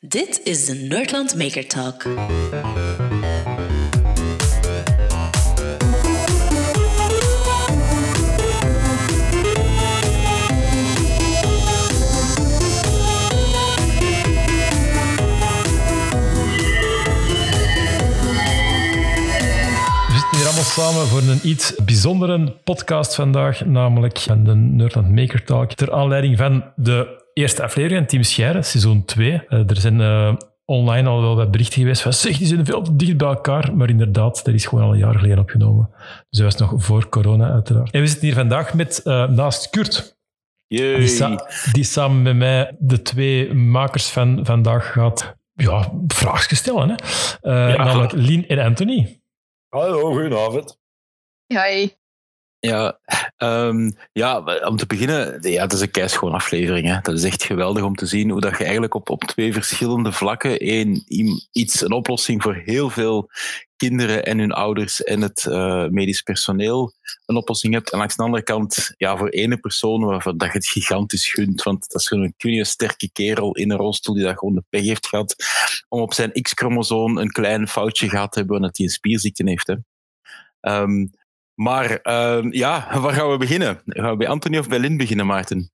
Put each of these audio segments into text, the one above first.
Dit is de Nerdland Maker Talk. We zitten hier allemaal samen voor een iets bijzondere podcast vandaag, namelijk de Nerdland Maker Talk. Ter aanleiding van de eerste aflevering van Team Scheire, seizoen 2. Eh, er zijn eh, online al wel wat berichten geweest van zeg, die zijn veel te dicht bij elkaar. Maar inderdaad, dat is gewoon al een jaar geleden opgenomen. Dus dat was nog voor corona uiteraard. En we zitten hier vandaag met uh, naast Kurt. Die, sa die, samen met mij de twee makers van vandaag gaat ja, vraagjes stellen. Hè? Uh, ja. Namelijk Lien en Anthony. Hallo, goedenavond. Hoi. Ja, um, ja, om te beginnen, ja, dat is een keischoon aflevering. Hè. Dat is echt geweldig om te zien hoe dat je eigenlijk op, op twee verschillende vlakken één, iets, een oplossing voor heel veel kinderen en hun ouders en het uh, medisch personeel een oplossing hebt. En langs de andere kant, ja, voor ene persoon waarvan dat je het gigantisch gunt, want dat is gewoon een kunige, sterke kerel in een rolstoel die dat gewoon de pech heeft gehad om op zijn X-chromosoom een klein foutje gehad te hebben dat hij een spierziekte heeft. Hè. Um, maar uh, ja, waar gaan we beginnen? Gaan we bij Anthony of bij Lin beginnen, Maarten?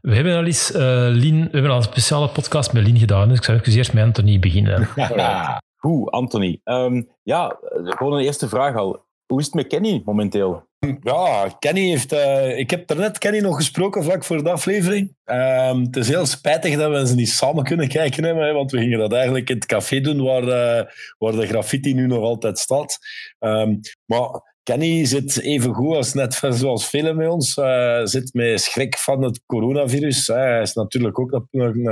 We hebben al eens uh, Lien, we hebben al een speciale podcast met Lien gedaan, dus ik zou eerst met Anthony beginnen. Hoe, Anthony? Um, ja, gewoon een eerste vraag al. Hoe is het met Kenny momenteel? Ja, Kenny heeft... Uh, ik heb net Kenny nog gesproken vlak voor de aflevering. Um, het is heel spijtig dat we ze niet samen kunnen kijken hebben, hè, want we gingen dat eigenlijk in het café doen waar, uh, waar de graffiti nu nog altijd staat. Um, maar Kenny zit even goed als net zoals velen bij ons. Uh, zit met schrik van het coronavirus. Hij is natuurlijk ook een, een,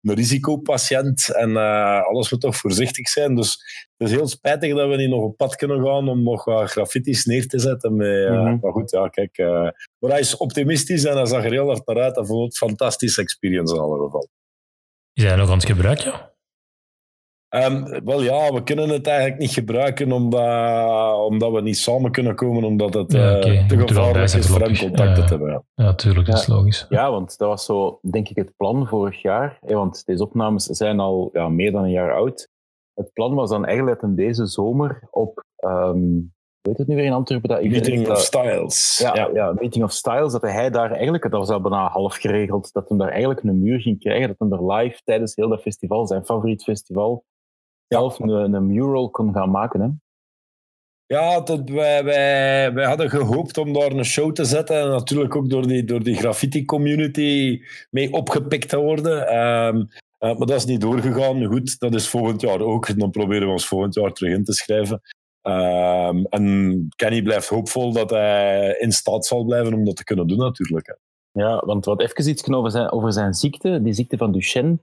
een risicopatiënt en uh, alles moet toch voorzichtig zijn. Dus het is heel spijtig dat we niet nog op pad kunnen gaan om nog wat graffitis neer te zetten. Met, uh, mm -hmm. Maar goed, ja, kijk. maar hij is optimistisch en hij zag er heel hard naar uit. Hij vond het een fantastische experience in alle geval. Is hij nog aan het gebruiken? Um, wel ja, we kunnen het eigenlijk niet gebruiken omdat, omdat we niet samen kunnen komen, omdat het ja, okay. uh, te gevaarlijk is voor hem contact te hebben. Ja, tuurlijk, dat is logisch. Ja, want dat was zo, denk ik, het plan vorig jaar. Hè, want deze opnames zijn al ja, meer dan een jaar oud. Het plan was dan eigenlijk dat deze zomer op, um, weet het nu weer in Antwerpen? Dat Meeting dat, of Styles. Ja, ja. ja, Meeting of Styles, dat hij daar eigenlijk, dat was al bijna half geregeld, dat hij daar eigenlijk een muur ging krijgen, dat hij daar live tijdens heel dat festival, zijn favoriet festival, zelf een, een, mural kon gaan maken. Hè? Ja, dat, wij, wij, wij hadden gehoopt om daar een show te zetten. En natuurlijk ook door die, door die graffiti-community mee opgepikt te worden. Um, uh, maar dat is niet doorgegaan. Goed, dat is volgend jaar ook. Dan proberen we ons volgend jaar terug in te schrijven. Um, en Kenny blijft hoopvol dat hij in staat zal blijven om dat te kunnen doen, natuurlijk. Hè. Ja, want wat even iets over zijn, over zijn ziekte, die ziekte van Duchenne.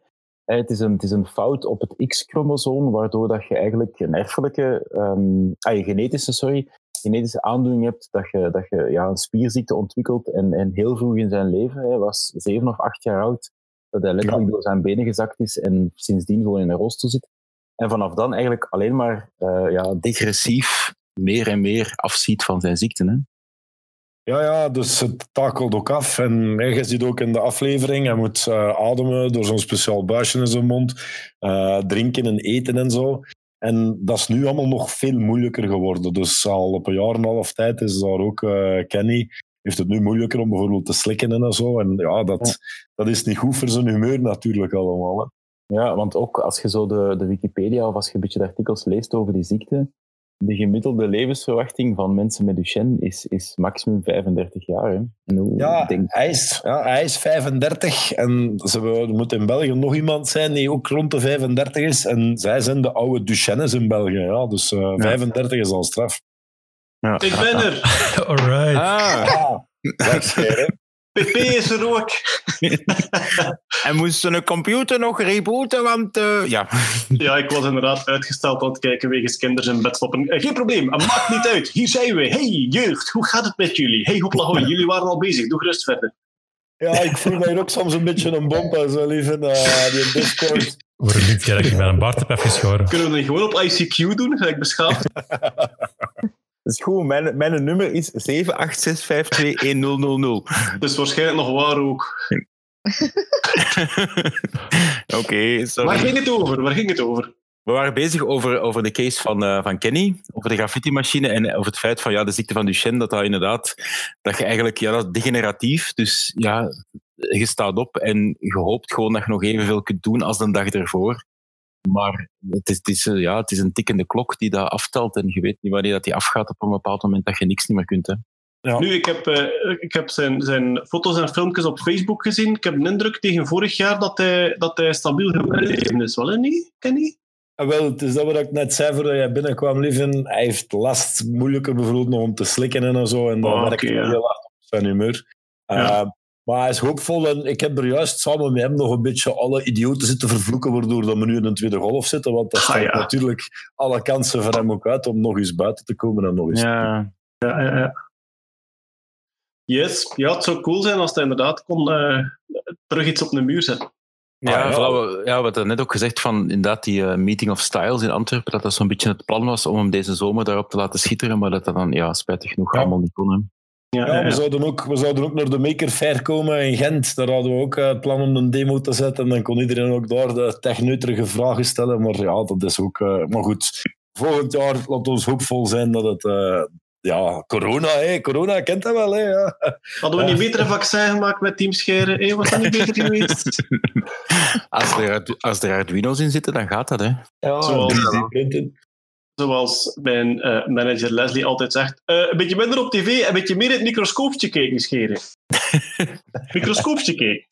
Het is, een, het is een fout op het X-chromosoom, waardoor dat je eigenlijk een erfelijke, um, ah, genetische, sorry, genetische aandoening hebt, dat je, dat je ja, een spierziekte ontwikkelt en, en heel vroeg in zijn leven, hij was zeven of acht jaar oud, dat hij letterlijk ja. door zijn benen gezakt is en sindsdien gewoon in een rolstoel zit. En vanaf dan eigenlijk alleen maar uh, ja, degressief meer en meer afziet van zijn ziekte. Ja, ja, dus het takelt ook af. En je ziet ook in de aflevering, hij moet uh, ademen door zo'n speciaal buisje in zijn mond, uh, drinken en eten en zo. En dat is nu allemaal nog veel moeilijker geworden. Dus al op een jaar en een half tijd is daar ook uh, Kenny, heeft het nu moeilijker om bijvoorbeeld te slikken en zo. En ja, dat, ja. dat is niet goed voor zijn humeur natuurlijk allemaal. Hè. Ja, want ook als je zo de, de Wikipedia of als je een beetje de artikels leest over die ziekte, de gemiddelde levensverwachting van mensen met Duchenne is, is maximum 35 jaar. Hè? Ja, denk... hij is, ja, hij is 35 en ze, er moet in België nog iemand zijn die ook rond de 35 is. En zij zijn de oude Duchennes in België. Ja, dus uh, ja. 35 is al straf. Ja. Ik ben er! Alright. Ah. Ja, PP is er ook. en moest een computer nog rebooten, want uh, ja. Ja, ik was inderdaad uitgesteld aan het kijken wegens kinders in bedstoppen. Uh, geen probleem, het maakt niet uit. Hier zijn we. Hey jeugd, hoe gaat het met jullie? Hey hoppla jullie waren al bezig. Doe gerust verder. Ja, ik voel mij ook soms een beetje een bompa zo lief in uh, die Discord. Voor een keer dat ik met een Bart heb geschoren. Kunnen we dan gewoon op ICQ doen, gelijk beschaafd? Dat is goed. Mijn, mijn nummer is 786521000. Dus waarschijnlijk nog waar ook. Oké, sorry. Waar ging het over? Waar ging het over? We waren bezig over, over de case van, eh, van Kenny, over de graffiti-machine en over het feit van ja, de ziekte van Duchenne, dat dat inderdaad, dat je eigenlijk, ja, dat is degeneratief. Dus ja, je staat op en je hoopt gewoon dat je nog evenveel kunt doen als de dag ervoor. Maar het is, het is, eh, ja, het is een tikkende klok die dat aftelt en je weet niet wanneer dat die afgaat op een bepaald moment dat je niks niet meer kunt. Hè. Ja. Nu, ik heb, eh, ik heb zijn, zijn foto's en filmpjes op Facebook gezien. Ik heb een indruk tegen vorig jaar dat hij, dat hij stabiel gebleven is. Wel, hè, niet, Kenny? Ah, wel, het is dat wat ik net zei voordat jij binnenkwam, Lieven. Hij heeft last, moeilijker bijvoorbeeld nog om te slikken en zo. En dat Oh, werkt ja. heel hard op zijn humeur. Ja. Maar hij is hoopvol en ik heb er juist samen met hem nog een beetje alle idioten zitten vervloeken, waardoor dat we nu in een tweede golf zitten. Want dat Ah, staat ja. natuurlijk alle kansen voor hem ook uit om nog eens buiten te komen en nog eens. Ja, Ja, ja, ja. Yes, ja, het zou cool zijn als hij inderdaad kon eh, terug iets op de muur zetten. ja, Ah, ja. voilà, we- ja, we hadden net ook gezegd van inderdaad die eh, Meeting of Styles in Antwerpen, dat dat zo'n beetje het plan was om hem deze zomer daarop te laten schitteren, maar dat dat dan ja, spijtig genoeg Ja. allemaal niet kon. Hè. Ja, we, ja. zouden ook, we zouden ook naar de Maker Fair komen in Gent. Daar hadden we ook eh, het plan om een demo te zetten. En dan kon iedereen ook daar de techneuterige vragen stellen. Maar ja, dat is ook... eh, maar goed, volgend jaar laat ons hoopvol zijn dat het... eh, ja, corona, hè. Corona kent dat wel, hè. Ja. Hadden we niet beter een vaccin gemaakt met Team Scheren? Hey, was dat niet beter geweest? Als er, als er Arduino's in zitten, dan gaat dat. Hè. Ja, Zoals- 3D-printen. Zoals mijn eh, manager Leslie altijd zegt. eh, een beetje minder op tv, een beetje meer in het microscoopje kijken, Scheren. microscoopje kijken.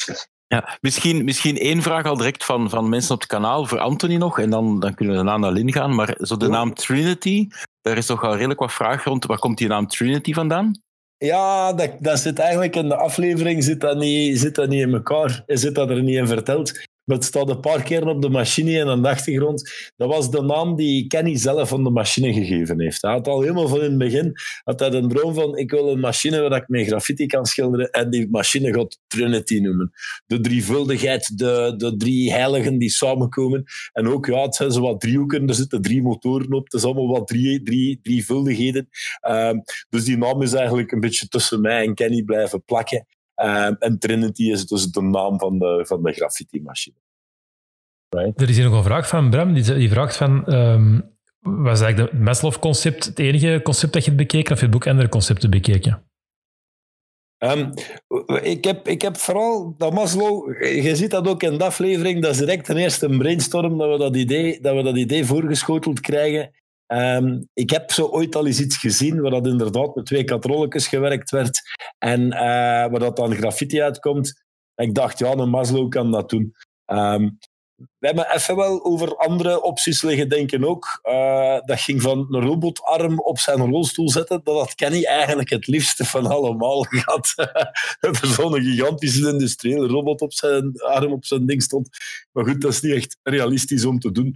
Ja, misschien, misschien één vraag al direct van, van mensen op het kanaal voor Anthony nog, en dan, dan kunnen we daarna naar Lin gaan. Maar zo de naam Trinity, daar is toch al redelijk wat vraag rond. Waar komt die naam Trinity vandaan? Ja, dat, dat zit eigenlijk in de aflevering zit dat, niet, zit dat niet in elkaar. Zit dat er niet in verteld. Het staat een paar keer op de machine en aan de achtergrond. Dat was de naam die Kenny zelf van de machine gegeven heeft. Hij had al helemaal van in het begin had hij een droom van ik wil een machine waar ik met graffiti kan schilderen en die machine gaat Trinity noemen. De drievuldigheid, de, de drie heiligen die samenkomen. En ook, ja, het zijn zo wat driehoeken, er zitten drie motoren op. Het is allemaal wat drie, drie, drievuldigheden. Ehm, dus die naam is eigenlijk een beetje tussen mij en Kenny blijven plakken. Ehm, en Trinity is dus de naam van de, van de graffiti-machine. Er is hier nog een vraag van Bram. Die, die vraagt van... ehm, was eigenlijk het Maslow-concept het enige concept dat je hebt bekeken? Of heb je het boek andere concepten bekeken? Ehm, ik, heb, ik heb vooral dat Maslow, je ziet dat ook in de aflevering, dat is direct ten eerste een brainstorm dat we dat idee, dat we dat idee voorgeschoteld krijgen. Ehm, ik heb zo ooit al eens iets gezien waar dat inderdaad met twee katrolletjes gewerkt werd en eh, waar dat dan graffiti uitkomt. En ik dacht, ja, een Maslow kan dat doen. Ehm, we hebben even wel over andere opties liggen denken ook. Eh, dat ging van een robotarm op zijn rolstoel zetten. Dat had Kenny eigenlijk het liefste van allemaal gehad. dat er zo'n gigantische industriële robot op zijn arm op zijn ding stond. Maar goed, dat is niet echt realistisch om te doen.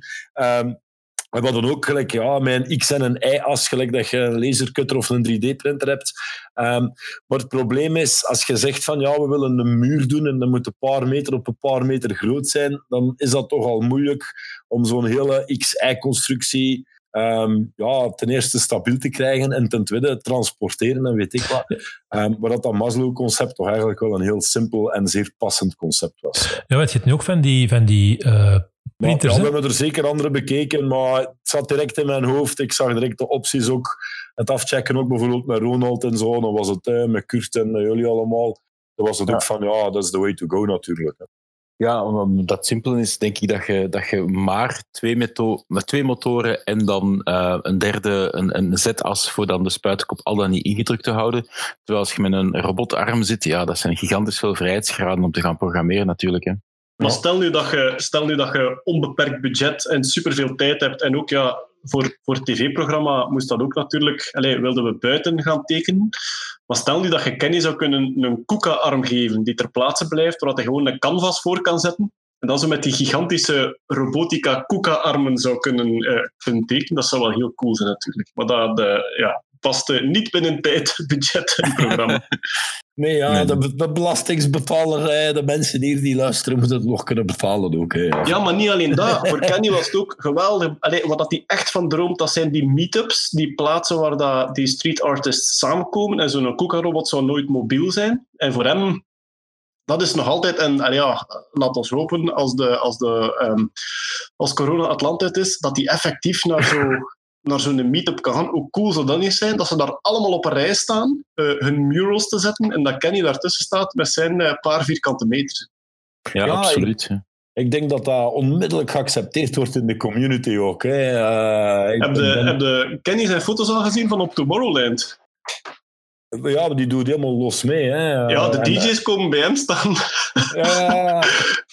We hadden ook gelijk ja, met een X en een Y-as, gelijk dat je een lasercutter of een 3D-printer hebt. Ehm, maar het probleem is, als je zegt van ja, we willen een muur doen en dat moet een paar meter op een paar meter groot zijn, dan is dat toch al moeilijk om zo'n hele X-Y-constructie ehm, ja, ten eerste stabiel te krijgen en ten tweede transporteren en weet ik wat. Ehm, maar dat dat Maslow-concept toch eigenlijk wel een heel simpel en zeer passend concept was. Ja, weet je het nu ook van die, van die eh, Ja, we hebben er zeker andere bekeken, maar het zat direct in mijn hoofd. Ik zag direct de opties ook. Het afchecken ook bijvoorbeeld met Ronald en zo. Dan was het eh, met Kurt en met jullie allemaal. Dan was het ook van, ja, dat is the way to go natuurlijk. hè. Ja, omdat dat simpel is, denk ik dat je, dat je maar twee, meto met twee motoren en dan eh, een derde, een, een Z-as voor dan de spuitkop al dan niet ingedrukt te houden. Terwijl als je met een robotarm zit, ja, dat zijn gigantisch veel vrijheidsgraden om te gaan programmeren natuurlijk. Hè. Maar stel nu, dat je, stel nu dat je onbeperkt budget en superveel tijd hebt. En ook ja, voor, voor tv-programma moest dat ook natuurlijk. Allee, wilden we buiten gaan tekenen. Maar stel nu dat je Kenny zou kunnen een Kuka-arm geven die ter plaatse blijft, waar hij gewoon een canvas voor kan zetten. En dan zo met die gigantische robotica Kuka-armen zou kunnen, eh, kunnen tekenen. Dat zou wel heel cool zijn natuurlijk. Maar dat eh, ja, niet binnen tijd, budget en programma. Nee, ja, Nee. De, de belastingsbetaler, eh, de mensen hier die luisteren, moeten het nog kunnen betalen ook. Hè, ja. Ja, maar niet alleen dat. Voor Kenny was het ook geweldig. Allee, wat dat hij echt van droomt, dat zijn die meetups, die plaatsen waar dat, die street artists samenkomen. En zo'n Kuka-robot zou nooit mobiel zijn. En voor hem, dat is nog altijd, en, en ja, laat ons hopen als, de, als, de, ehm, als corona Atlantis is, dat die effectief naar zo naar zo'n meetup kan gaan. Hoe cool zou dat niet zijn? Dat ze daar allemaal op een rij staan, uh, hun murals te zetten en dat Kenny daartussen staat met zijn uh, paar vierkante meter. Ja, ja absoluut. Ik, ik, denk dat dat onmiddellijk geaccepteerd wordt in de community ook. Hè. Uh, heb, de, ben... heb de Kenny zijn foto's al gezien van op Tomorrowland? Ja, die doet helemaal los mee. Hè. Ja, de DJ's komen bij hem staan. Ja,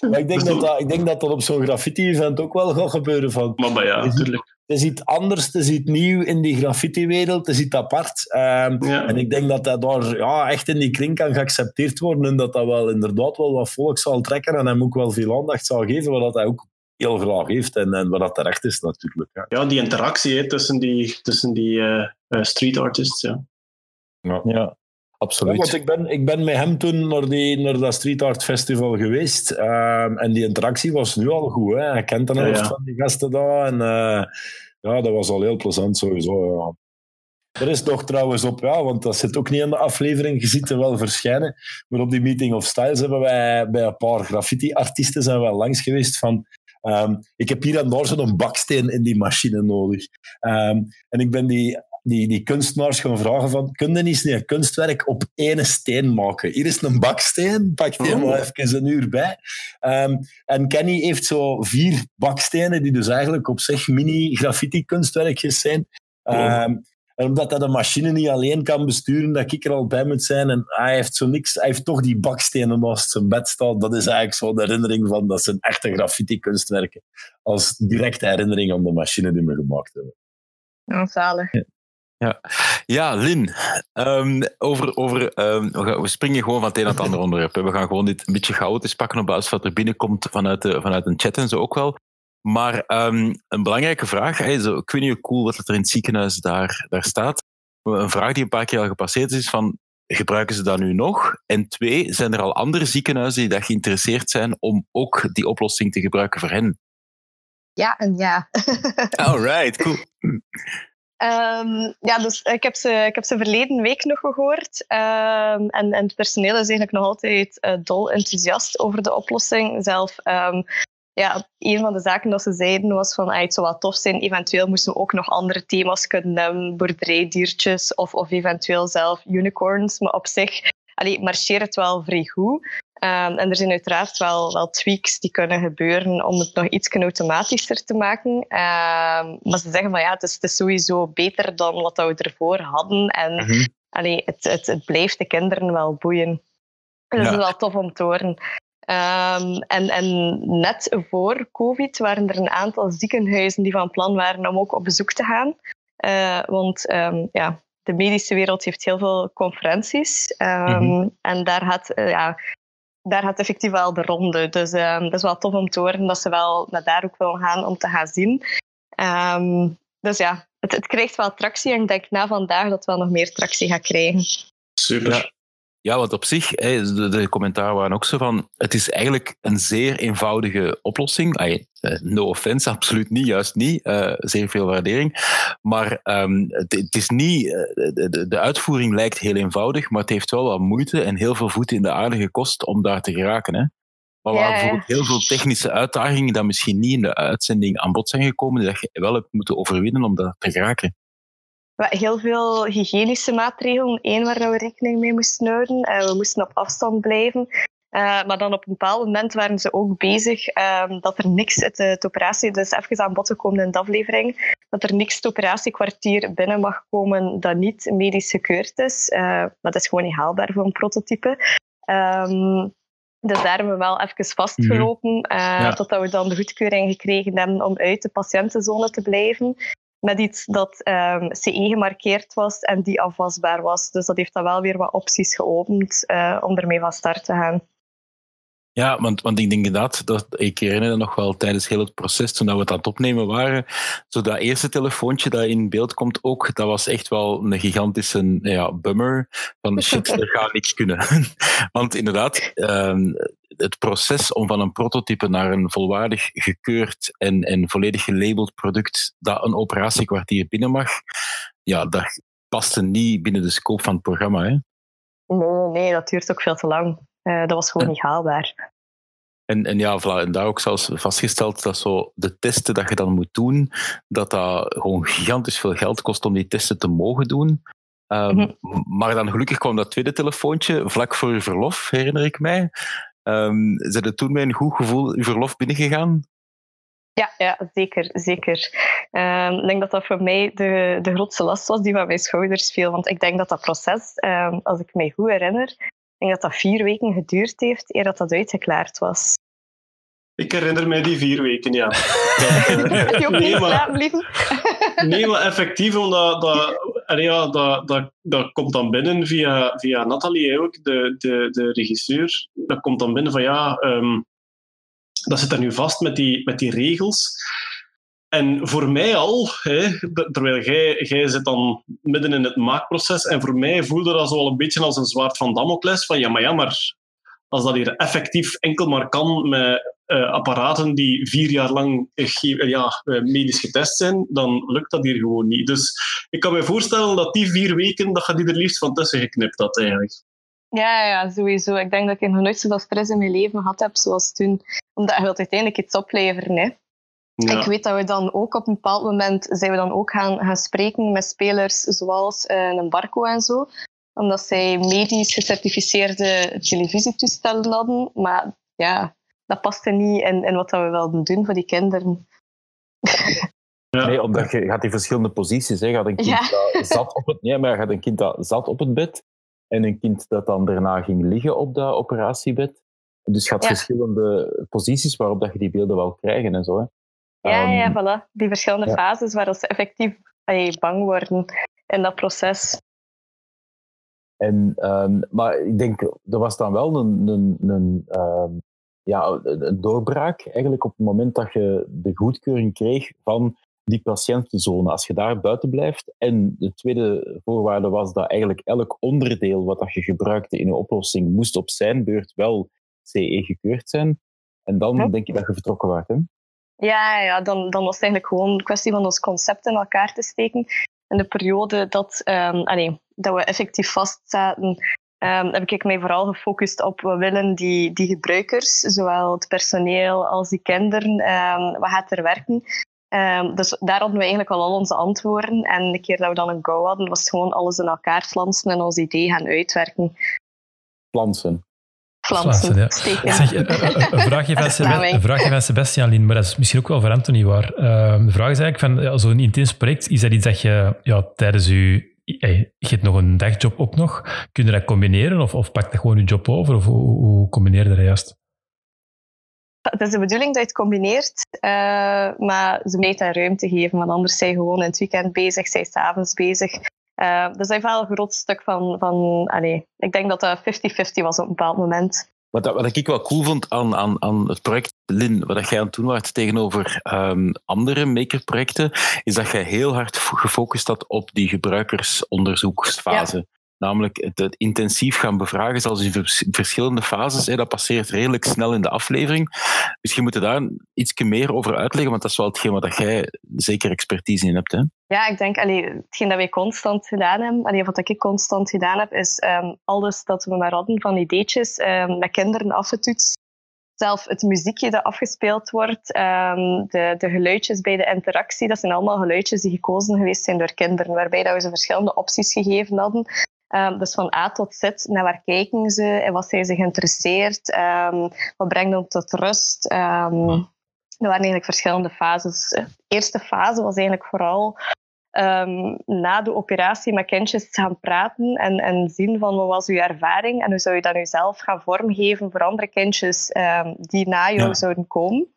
maar ik denk, dat, dat, ik denk dat dat op zo'n graffiti-event ook wel gaat gebeuren. Van, maar, maar ja, natuurlijk. Het is iets anders, het is iets nieuw in die graffiti-wereld, het is iets apart. Um, ja. En ik denk dat dat daar ja, echt in die kring kan geaccepteerd worden en dat dat wel inderdaad wel wat volk zal trekken en hem ook wel veel aandacht zal geven, wat hij ook heel graag heeft en, en wat dat terecht is natuurlijk. Ja, ja die interactie hè, tussen die, tussen die uh, uh, street artists. Ja. Ja. ja. Absoluut. Ja, want ik ben, ik ben met hem toen naar, die, naar dat Street Art Festival geweest. Um, en die interactie was nu al goed. Hè. Hij kent dan helft ja, ja. van die gasten daar. En uh, ja, dat was al heel plezant sowieso. Ja. Er is toch trouwens op, ja, want dat zit ook niet in de aflevering. Je ziet er wel verschijnen. Maar op die Meeting of Styles hebben wij bij een paar graffiti-artiesten zijn wel langs geweest van... Um, ik heb hier en daar zo'n baksteen in die machine nodig. Um, en ik ben die die, die kunstenaars gaan vragen van, kun je niet een kunstwerk op één steen maken? Hier is een baksteen, pak die oh. maar even een uur bij. Um, en Kenny heeft zo vier bakstenen, die dus eigenlijk op zich mini-graffiti-kunstwerkjes zijn. Oh. Um, en omdat hij de machine niet alleen kan besturen, dat ik er al bij moet zijn. En hij heeft zo niks, hij heeft toch die bakstenen naast zijn bed staan. Dat is eigenlijk zo de herinnering van, dat zijn echte graffiti-kunstwerken. Als directe herinnering aan de machine die we gemaakt hebben. Ja, zalig. Ja, ja Lin, um, over, over, um, we, gaan, we, springen gewoon van het een naar het andere onderwerp. We gaan gewoon dit een beetje chaotisch pakken op basis van wat er binnenkomt vanuit, de, vanuit een chat en zo ook wel. Maar um, een belangrijke vraag, hey, zo, ik weet niet hoe cool wat er in het ziekenhuis daar, daar staat. Een vraag die een paar keer al gepasseerd is, van gebruiken ze dat nu nog? En twee, zijn er al andere ziekenhuizen die dat geïnteresseerd zijn om ook die oplossing te gebruiken voor hen? Ja en ja. All right, cool. Um, ja, dus ik heb, ze, ik heb ze verleden week nog gehoord. Um, en, en het personeel is eigenlijk nog altijd uh, dol enthousiast over de oplossing. Zelf, um, ja, een van de zaken dat ze zeiden was van ah, het zou wel tof zijn, eventueel moesten we ook nog andere thema's kunnen nemen, boerderijdiertjes of, of eventueel zelf unicorns. Maar op zich allee, marcheert het wel vrij goed. Um, en er zijn uiteraard wel, wel tweaks die kunnen gebeuren om het nog iets automatischer te maken. Um, maar ze zeggen van ja, het is, het is, sowieso beter dan wat we ervoor hadden. En mm -hmm. allee, het, het, het, blijft de kinderen wel boeien. Dus ja. dat is wel tof om te horen. Um, en, en, net voor COVID waren er een aantal ziekenhuizen die van plan waren om ook op bezoek te gaan. Uh, want ja, de medische wereld heeft heel veel conferenties. Um, mm -hmm. En daar had, uh, ja, daar gaat effectief wel de ronde. Dus um, dat is wel tof om te horen dat ze wel naar daar ook willen gaan om te gaan zien. Um, dus ja, het, het, krijgt wel tractie en ik denk na vandaag dat het wel nog meer tractie gaat krijgen. Super. Ja. Ja, want op zich, de, de commentaren waren ook zo van, het is eigenlijk een zeer eenvoudige oplossing. Ay, no offense, absoluut niet, juist niet. Uh, zeer veel waardering. Maar um, het, het, is niet, de, de, uitvoering lijkt heel eenvoudig, maar het heeft wel wat moeite en heel veel voeten in de aarde gekost om daar te geraken. Hè? Maar waar ja, bijvoorbeeld heel veel technische uitdagingen die misschien niet in de uitzending aan bod zijn gekomen, die je wel hebt moeten overwinnen om daar te geraken heel veel hygiënische maatregelen. Eén waar we rekening mee moesten houden. Uh, we moesten op afstand blijven. Uh, maar dan op een bepaald moment waren ze ook bezig uh, dat er niks, het, het operatie, dus even aan bod gekomen in de aflevering, dat er niks het operatiekwartier binnen mag komen dat niet medisch gekeurd is. Uh, maar dat is gewoon niet haalbaar voor een prototype. Um, dus daar hebben we wel even vastgelopen, mm -hmm. ja. totdat we dan de goedkeuring gekregen hebben om uit de patiëntenzone te blijven met iets dat um, CE gemarkeerd was en die afwasbaar was. Dus dat heeft dan wel weer wat opties geopend uh, om ermee van start te gaan. Ja, want, want ik denk inderdaad, dat, ik herinner me nog wel tijdens heel het proces, toen we het aan het opnemen waren, zo dat eerste telefoontje dat in beeld komt ook, dat was echt wel een gigantische ja, bummer van shit, er gaat niks kunnen. want inderdaad, um, het proces om van een prototype naar een volwaardig gekeurd en, en volledig gelabeld product dat een operatiekwartier binnen mag, ja, dat paste niet binnen de scope van het programma. Hè? Nee, nee, dat duurt ook veel te lang. Uh, dat was gewoon niet haalbaar. En, en ja, voilà, en daar ook zelfs vastgesteld dat zo de testen dat je dan moet doen, dat dat gewoon gigantisch veel geld kost om die testen te mogen doen. Um, mm -hmm. Maar dan gelukkig kwam dat tweede telefoontje vlak voor je verlof, herinner ik mij. Um, zijn er toen met een goed gevoel je verlof binnengegaan? Ja, ja zeker. zeker. Um, ik denk dat dat voor mij de, de grootste last was die van mijn schouders viel. Want ik denk dat dat proces, um, als ik mij goed herinner, denk dat dat vier weken geduurd heeft eer dat dat uitgeklaard was. Ik herinner mij die vier weken, ja. Heb je ook niet slapen, Nee, maar effectief, omdat dat, ja, dat, dat, dat komt dan binnen via, via Nathalie, ook, de, de, de regisseur. Dat komt dan binnen van ja, um, dat zit er nu vast met die, met die regels. En voor mij al, hè, terwijl jij, jij zit dan midden in het maakproces, en voor mij voelde dat zo wel een beetje als een zwaard van Damocles, van ja, maar ja, maar als dat hier effectief enkel maar kan met uh, apparaten die vier jaar lang uh, ja, medisch getest zijn, dan lukt dat hier gewoon niet. Dus ik kan me voorstellen dat die vier weken, dat je die er liefst van tussen geknipt had eigenlijk. Ja, ja, sowieso. Ik denk dat ik nog nooit zoveel stress in mijn leven gehad heb zoals toen. Omdat je wilt uiteindelijk iets opleveren. Hè. Ja. Ik weet dat we dan ook op een bepaald moment zijn we dan ook gaan, gaan spreken met spelers zoals uh, een Barco en zo. Omdat zij medisch gecertificeerde televisietoestellen hadden. Maar ja, dat paste niet in, in wat we wilden doen voor die kinderen. Ja. Nee, omdat je gaat die verschillende posities. Hè. Gaat een kind ja. dat zat op het, nee, maar gaat een kind dat zat op het bed en een kind dat dan daarna ging liggen op dat operatiebed. Dus je had ja. verschillende posities waarop dat je die beelden wel krijgen en zo. Hè. Ja, um, ja, voilà. Die verschillende ja. fases waar ze effectief ay, bang worden in dat proces. En, um, maar ik denk, er was dan wel een, een, een um, ja, een doorbraak eigenlijk op het moment dat je de goedkeuring kreeg van die patiëntenzone. Als je daar buiten blijft. En de tweede voorwaarde was dat eigenlijk elk onderdeel wat dat je gebruikte in een oplossing moest op zijn beurt wel CE gekeurd zijn. En dan denk je dat je vertrokken werd. Hè? Ja, ja dan, dan was het eigenlijk gewoon een kwestie van ons concept in elkaar te steken. In de periode dat, um, dat we effectief vastzaten um, heb ik mij vooral gefocust op we willen die, die gebruikers, zowel het personeel als die kinderen, um, wat gaat er werken. Dus daar hadden we eigenlijk al al onze antwoorden. En de keer dat we dan een go hadden, was gewoon alles in elkaar flansen en ons idee gaan uitwerken. Flansen. Flansen, ja. Zeg, een, een, vraagje van Sebastian, een vraagje van Sebastian Lien, maar dat is misschien ook wel voor Anthony waar. Uh, de vraag is eigenlijk van, ja, zo'n intens project, is dat iets dat je ja, tijdens je je hebt nog een dagjob ook nog. Kun je dat combineren of, of pak je gewoon je job over? Of hoe, hoe combineer je dat juist? Het is de bedoeling dat je het combineert, uh, maar ze moet daar ruimte geven, want anders zijn je gewoon in het weekend bezig, zijn s'avonds bezig. Uh, dus dat is wel een groot stuk van... van allez, ik denk dat dat 50-50 was op een bepaald moment. Wat, wat ik wel cool vond aan, aan, aan het project Lin, wat jij aan het doen was tegenover um, andere makerprojecten, is dat jij heel hard gefocust had op die gebruikersonderzoeksfase. Ja. Namelijk het, intensief gaan bevragen, zelfs in verschillende fases. Dat passeert redelijk snel in de aflevering. Misschien moeten we daar iets meer over uitleggen, want dat is wel hetgeen wat jij zeker expertise in hebt. Hè? Ja, ik denk, allee, hetgeen dat wij constant gedaan hebben, allee, wat ik constant gedaan heb, is um, alles dat we maar hadden van ideetjes um, met kinderen afgetoetst. Zelf het muziekje dat afgespeeld wordt, um, de, de geluidjes bij de interactie, dat zijn allemaal geluidjes die gekozen geweest zijn door kinderen, waarbij dat we ze verschillende opties gegeven hadden. Um, dus van A tot Z, naar waar kijken ze en wat zijn ze geïnteresseerd? Um, wat brengt them tot rust? Um, er waren eigenlijk verschillende fases. De eerste fase was eigenlijk vooral na de operatie met kindjes gaan praten en, en zien van wat was uw ervaring en hoe zou je dat nu zelf gaan vormgeven voor andere kindjes die na jou ja. zouden komen.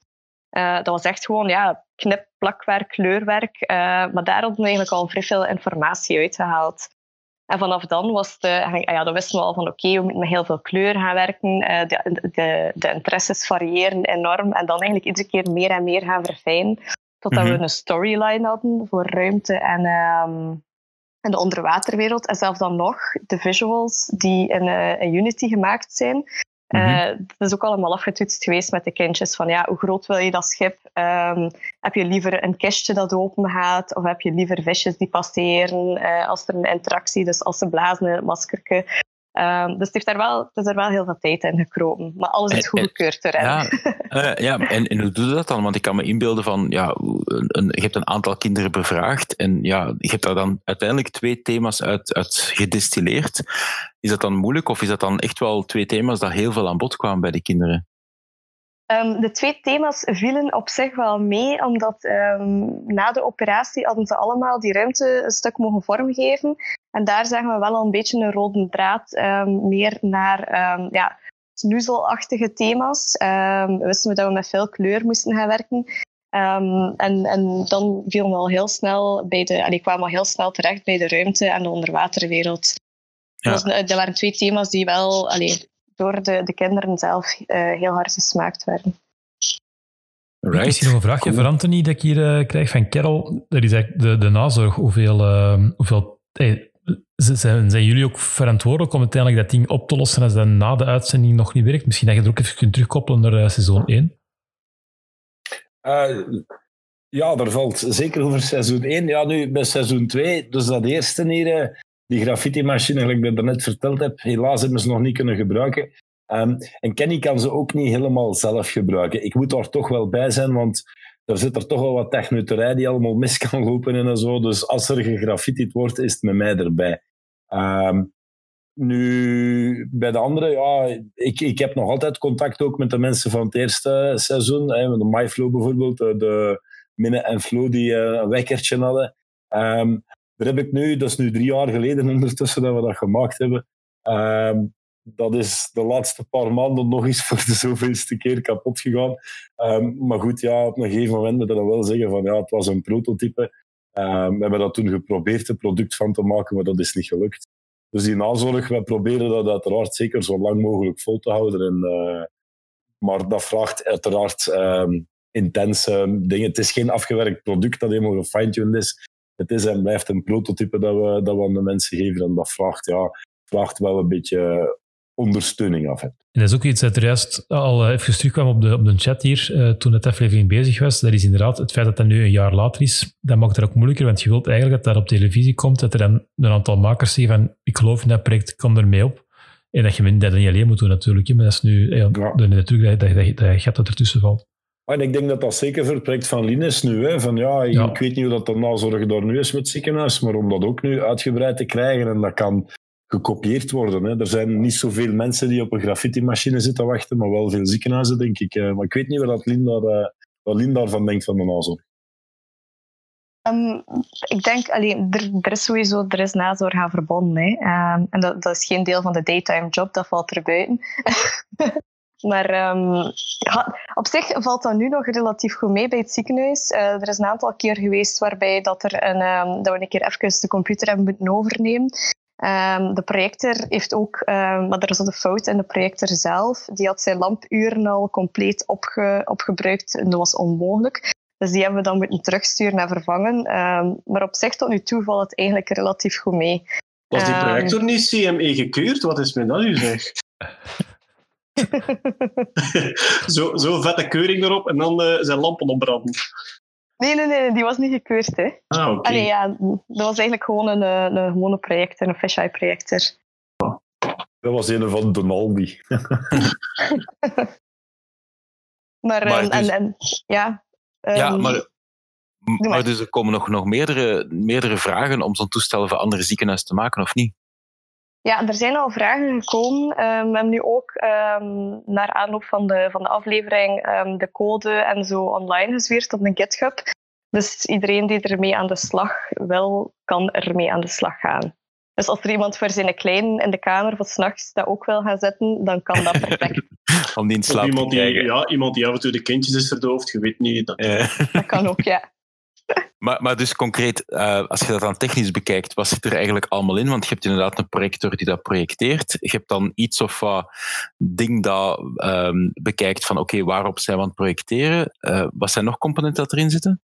Uh, dat was echt gewoon ja, knip, plakwerk, kleurwerk. Uh, maar daar hadden we eigenlijk al vrij veel informatie uitgehaald. En vanaf dan was de, ah ja, dan wisten we al van oké, okay, we moeten met heel veel kleur gaan werken. Uh, de, de, de, interesses variëren enorm. En dan eigenlijk iedere keer meer en meer gaan verfijnen. Totdat mm -hmm. we een storyline hadden voor ruimte en, um, en de onderwaterwereld. En zelfs dan nog de visuals die in, uh, in Unity gemaakt zijn. Mm -hmm. dat is ook allemaal afgetoetst geweest met de kindjes. Van ja, hoe groot wil je dat schip? Um, heb je liever een kistje dat open gaat? Of heb je liever visjes die passeren uh, als er een interactie, dus als ze blazen in het maskerke? Ehm, dus het, heeft daar wel, het is er wel heel veel tijd in gekropen. Maar alles is goedgekeurd door Ja, uh, ja. En, en hoe doe je dat dan? Want ik kan me inbeelden van, ja, een, je hebt een aantal kinderen bevraagd en ja, je hebt daar dan uiteindelijk twee thema's uit, uit gedistilleerd. Is dat dan moeilijk of is dat dan echt wel twee thema's dat heel veel aan bod kwamen bij de kinderen? Um, de twee thema's vielen op zich wel mee, omdat um, na de operatie hadden ze allemaal die ruimte een stuk mogen vormgeven. En daar zagen we wel al een beetje een rode draad um, meer naar ja, snoezelachtige thema's. we wisten dat we met veel kleur moesten gaan werken. en, en dan vielen we al heel snel bij de, allee, kwamen we al heel snel terecht bij de ruimte en de onderwaterwereld. Ja. Dat, was, dat waren twee thema's die wel allee, door de, de kinderen zelf uh, heel hard gesmaakt werden. Right. Misschien nog een vraagje voor Anthony dat ik hier uh, krijg van Carol. Dat is eigenlijk de, de nazorg. Hoeveel, uh, hoeveel hey, zijn, jullie ook verantwoordelijk om uiteindelijk dat ding op te lossen als dat na de uitzending nog niet werkt? Misschien dat je er ook even kunt terugkoppelen naar uh, seizoen 1? ja, er valt zeker over seizoen 1. Ja, nu bij seizoen 2, dus dat eerste hier die graffiti-machine, gelijk ik dat net verteld heb, helaas hebben ze nog niet kunnen gebruiken. Um, en Kenny kan ze ook niet helemaal zelf gebruiken. Ik moet daar toch wel bij zijn, want er zit er toch wel wat technuterij die allemaal mis kan lopen en zo. Dus als er gegraffitied wordt, is het met mij erbij. Um, nu, bij de andere, ja, ik, ik heb nog altijd contact ook met de mensen van het eerste seizoen. Hè, de MyFlow bijvoorbeeld, de Minne en Flo die uh, een wekkertje hadden. Um, daar heb ik nu, dat is nu drie jaar geleden ondertussen dat we dat gemaakt hebben. Um, dat is de laatste paar maanden nog eens voor de zoveelste keer kapot gegaan. Um, maar goed, ja, op een gegeven moment moet je dan wel zeggen van ja, het was een prototype. Um, we hebben dat toen geprobeerd een product van te maken, maar dat is niet gelukt. Dus die nazorg, we proberen dat uiteraard zeker zo lang mogelijk vol te houden. En, uh, maar dat vraagt uiteraard um, intense dingen. Het is geen afgewerkt product dat helemaal gefine-tuned is het is en blijft een prototype dat we, dat we aan de mensen geven. En dat vraagt, ja, vraagt wel een beetje ondersteuning af. En dat is ook iets dat er juist al eh, even terugkwam op de, op de chat hier, uh, toen het aflevering bezig was. Dat is inderdaad het feit dat dat nu een jaar later is, dat maakt het ook moeilijker, want je wilt eigenlijk dat dat op televisie komt, dat er dan een aantal makers zeggen van, ik geloof in dat project, kom er mee op. En dat je dat niet alleen moet doen natuurlijk, maar dat is nu ja, ja. de, dat, dat, dat, dat gat dat ertussen valt. En ik denk dat dat zeker voor het project van Lines nu. Hè, van, ja, Ik weet niet hoe dat de nazorg daar nu is met ziekenhuis, maar om dat ook nu uitgebreid te krijgen en dat kan gekopieerd worden. Hè. Er zijn niet zoveel mensen die op een graffiti-machine zitten wachten, maar wel veel ziekenhuizen, denk ik. Maar ik weet niet wat Lien, daar, uh, wat Lien daarvan denkt van de nazorg. Um, ik denk, allee, er, er, is sowieso er is nazorg aan verbonden. Hè. Um, en dat, dat, is geen deel van de daytime job, dat valt er buiten. Maar ja, op zich valt dat nu nog relatief goed mee bij het ziekenhuis. Uh, er is een aantal keer geweest waarbij dat, er een, dat we een keer even de computer hebben moeten overnemen. Um, de projector heeft ook, maar er zat een fout in de projector zelf. Die had zijn lampuren al compleet opge, opgebruikt en dat was onmogelijk. Dus die hebben we dan moeten terugsturen en vervangen. maar op zich tot nu toe valt het eigenlijk relatief goed mee. Was die projector niet CME gekeurd? Wat is met dat u zeg? zo, zo vette keuring erop en dan uh, zijn lampen opbranden. Nee, nee, nee, die was niet gekeurd. Hè. Ah, oké. Okay. ja, dat was eigenlijk gewoon een, eh, een gewone projector, een fisheye projector. Dat was een van Donaldi. maar, maar um, dus... en, en, ja. Um, ja, maar, maar dus er komen nog, nog meerdere, meerdere vragen om zo'n toestel voor andere ziekenhuizen te maken, of niet? Ja, er zijn al vragen gekomen. Um, we hebben nu ook um, naar aanloop van de, van de aflevering um, de code en zo online gezweerd op een GitHub. Dus iedereen die ermee aan de slag wil, kan ermee aan de slag gaan. Dus als er iemand voor zijn klein in de kamer van s'nachts dat ook wil gaan zetten, dan kan dat perfect. Om die in slaap iemand die, Ja, iemand die af en toe de kindjes is verdoofd, je weet niet. Dat, dat kan ook, ja. Maar, maar dus concreet, uh, als je dat dan technisch bekijkt, wat zit er eigenlijk allemaal in? Want je hebt inderdaad een projector die dat projecteert. Je hebt dan iets of wat ding dat um, bekijkt van oké, waarop zijn we aan het projecteren? Uh, wat zijn nog componenten dat erin zitten?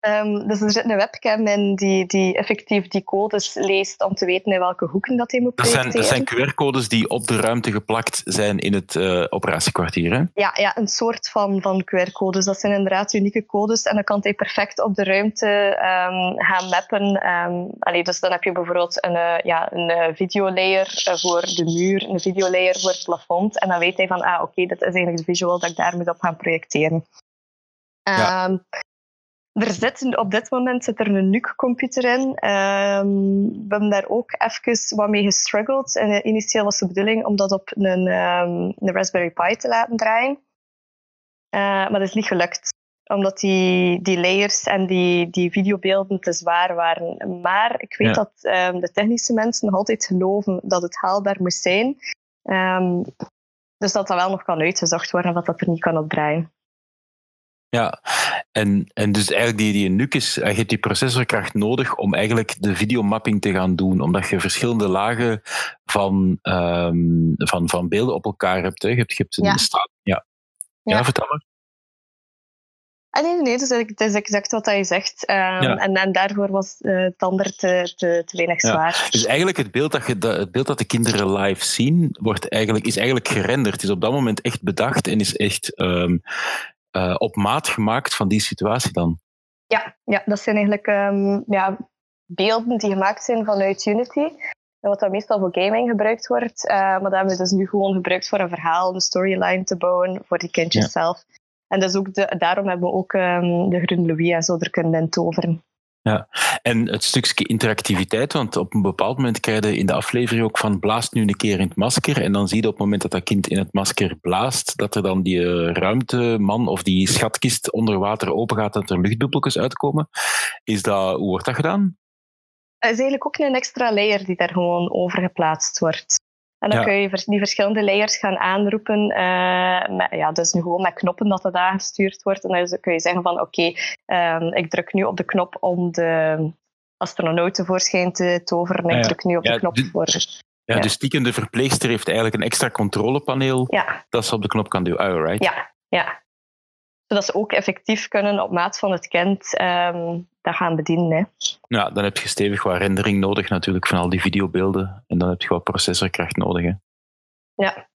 Ehm, dus er zit een webcam in die, die effectief die codes leest om te weten in welke hoeken dat hij moet Dat zijn, projecteren. dat zijn QR-codes die op de ruimte geplakt zijn in het eh, operatiekwartier. Hè? Ja, ja, een soort van, van QR-codes. Dat zijn inderdaad unieke codes en dan kan hij perfect op de ruimte ehm, gaan mappen. Allee, dus dan heb je bijvoorbeeld een, eh, ja, een eh, videolayer voor de muur, een videolayer voor het plafond. En dan weet hij van, ah, oké, dat is eigenlijk de visual dat ik daar moet op gaan projecteren. Ja. Ehm, er zit, op dit moment zit er een NUC-computer in. Ehm, we hebben daar ook even wat mee gestruggeld. En, eh, initieel was de bedoeling om dat op een, ehm, een Raspberry Pi te laten draaien. Eh, maar dat is niet gelukt. Omdat die, die layers en die, die videobeelden te zwaar waren. Maar ik weet Ja. dat ehm, de technische mensen nog altijd geloven dat het haalbaar moest zijn. Dus dat dat wel nog kan uitgezocht worden, dat dat er niet kan op draaien. Ja, en, en dus eigenlijk die, die NUC is, je hebt die processorkracht nodig om eigenlijk de videomapping te gaan doen, omdat je verschillende lagen van, ehm, van, van beelden op elkaar hebt. Hè. Je hebt, je hebt een Ja. staat. Ja. Ja. Ja. vertel maar. Ah, nee, nee, dus het is exact wat je zegt. Ehm, Ja. en, en daarvoor was eh, het ander te, te, te weinig Ja. zwaar. Dus eigenlijk het beeld dat, je, dat- het beeld dat de kinderen live zien, wordt eigenlijk, is eigenlijk gerenderd. Is op dat moment echt bedacht en is echt ehm, eh, op maat gemaakt van die situatie dan. Ja, ja, dat zijn eigenlijk ehm, ja, beelden die gemaakt zijn vanuit Unity. En Wat dan meestal voor gaming gebruikt wordt. eh, maar dat hebben we dus nu gewoon gebruikt voor een verhaal, een storyline te bouwen voor die kindjes Ja. zelf. En dus ook de, daarom hebben we ook ehm, de Groen Louis en zo er kunnen in toveren. En het stukje interactiviteit, want op een bepaald moment krijg je in de aflevering ook van blaast nu een keer in het masker en dan zie je op het moment dat dat kind in het masker blaast, dat er dan die eh, ruimteman of die schatkist onder water open gaat en er luchtbubbeltjes uitkomen. Is dat, hoe wordt dat gedaan? Het is eigenlijk ook een extra layer die daar gewoon over geplaatst wordt. En dan Ja. kun je die verschillende layers gaan aanroepen. eh, met, ja, dus nu gewoon met knoppen dat het aangestuurd wordt. En dan kun je zeggen van oké, ehm, ik druk nu op de knop om de astronaut tevoorschijn te toveren. En Ah, ik druk nu op Ja, de knop voor... Ja, Ja. Dus Tieken, de verpleegster, heeft eigenlijk een extra controlepaneel Ja, dat ze op de knop kan duwen. Ah, alright. ja, ja. Zodat ze ook effectief kunnen op maat van het kind ehm, dat gaan bedienen. Hè. Ja, dan heb je stevig wat rendering nodig natuurlijk van al die videobeelden. En dan heb je wat processorkracht nodig. Hè. Ja.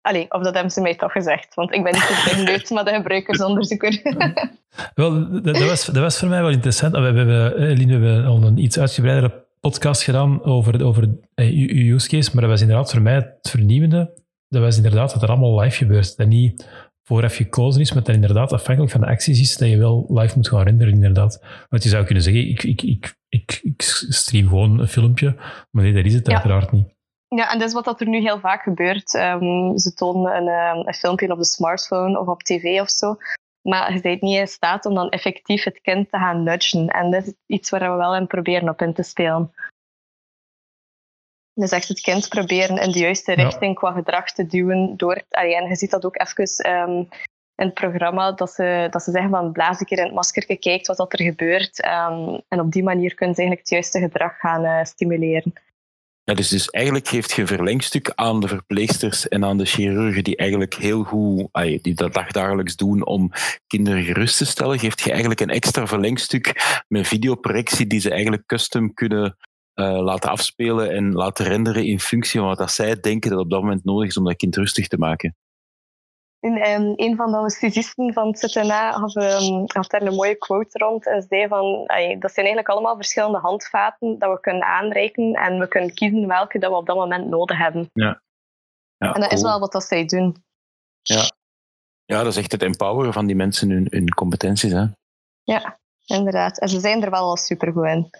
Allee, of dat hebben ze mij toch gezegd. Want ik ben niet de techneut, maar de gebruikersonderzoeker. Wel, dat, dat, was, dat was voor mij wel interessant. We hebben, eh, Eline, we hebben al een iets uitgebreidere podcast gedaan over, over eh, uw, use case, maar dat was inderdaad voor mij het vernieuwende. Dat was inderdaad dat er allemaal live gebeurt. Dat niet vooraf gekozen is, maar dat inderdaad afhankelijk van de acties is dat je wel live moet gaan renderen, inderdaad. Want je zou kunnen zeggen, ik, ik, ik, ik, ik stream gewoon een filmpje, maar nee, dat is het Ja. uiteraard niet. Ja, en dat is wat dat er nu heel vaak gebeurt. Ehm, ze tonen een, ehm, een filmpje op de smartphone of op tv of zo. Maar je bent niet in staat om dan effectief het kind te gaan nudgen. En dat is iets waar we wel in proberen op in te spelen. Dus echt het kind proberen in de juiste Ja. richting qua gedrag te duwen. Door, allee, en je ziet dat ook even ehm, in het programma, dat ze, dat ze zeggen van blaas een keer in het masker, kijkt wat dat er gebeurt. Ehm, en op die manier kunnen ze eigenlijk het juiste gedrag gaan eh, stimuleren. Ja, dus, dus eigenlijk geeft je een verlengstuk aan de verpleegsters en aan de chirurgen die eigenlijk heel goed, die dat dagdagelijks doen om kinderen gerust te stellen, geeft je eigenlijk een extra verlengstuk met videoprojectie die ze eigenlijk custom kunnen eh, laten afspelen en laten renderen in functie van wat dat zij denken dat op dat moment nodig is om dat kind rustig te maken. En, ehm, een van de anesthesisten van het ZNA had, had daar een mooie quote rond en zei van, dat zijn eigenlijk allemaal verschillende handvaten dat we kunnen aanreiken en we kunnen kiezen welke dat we op dat moment nodig hebben. Ja, En dat is wel wat dat zij doen. Ja, dat is echt het empoweren van die mensen hun, hun competenties. Hè. Ja, inderdaad. En ze zijn er wel al supergoed in.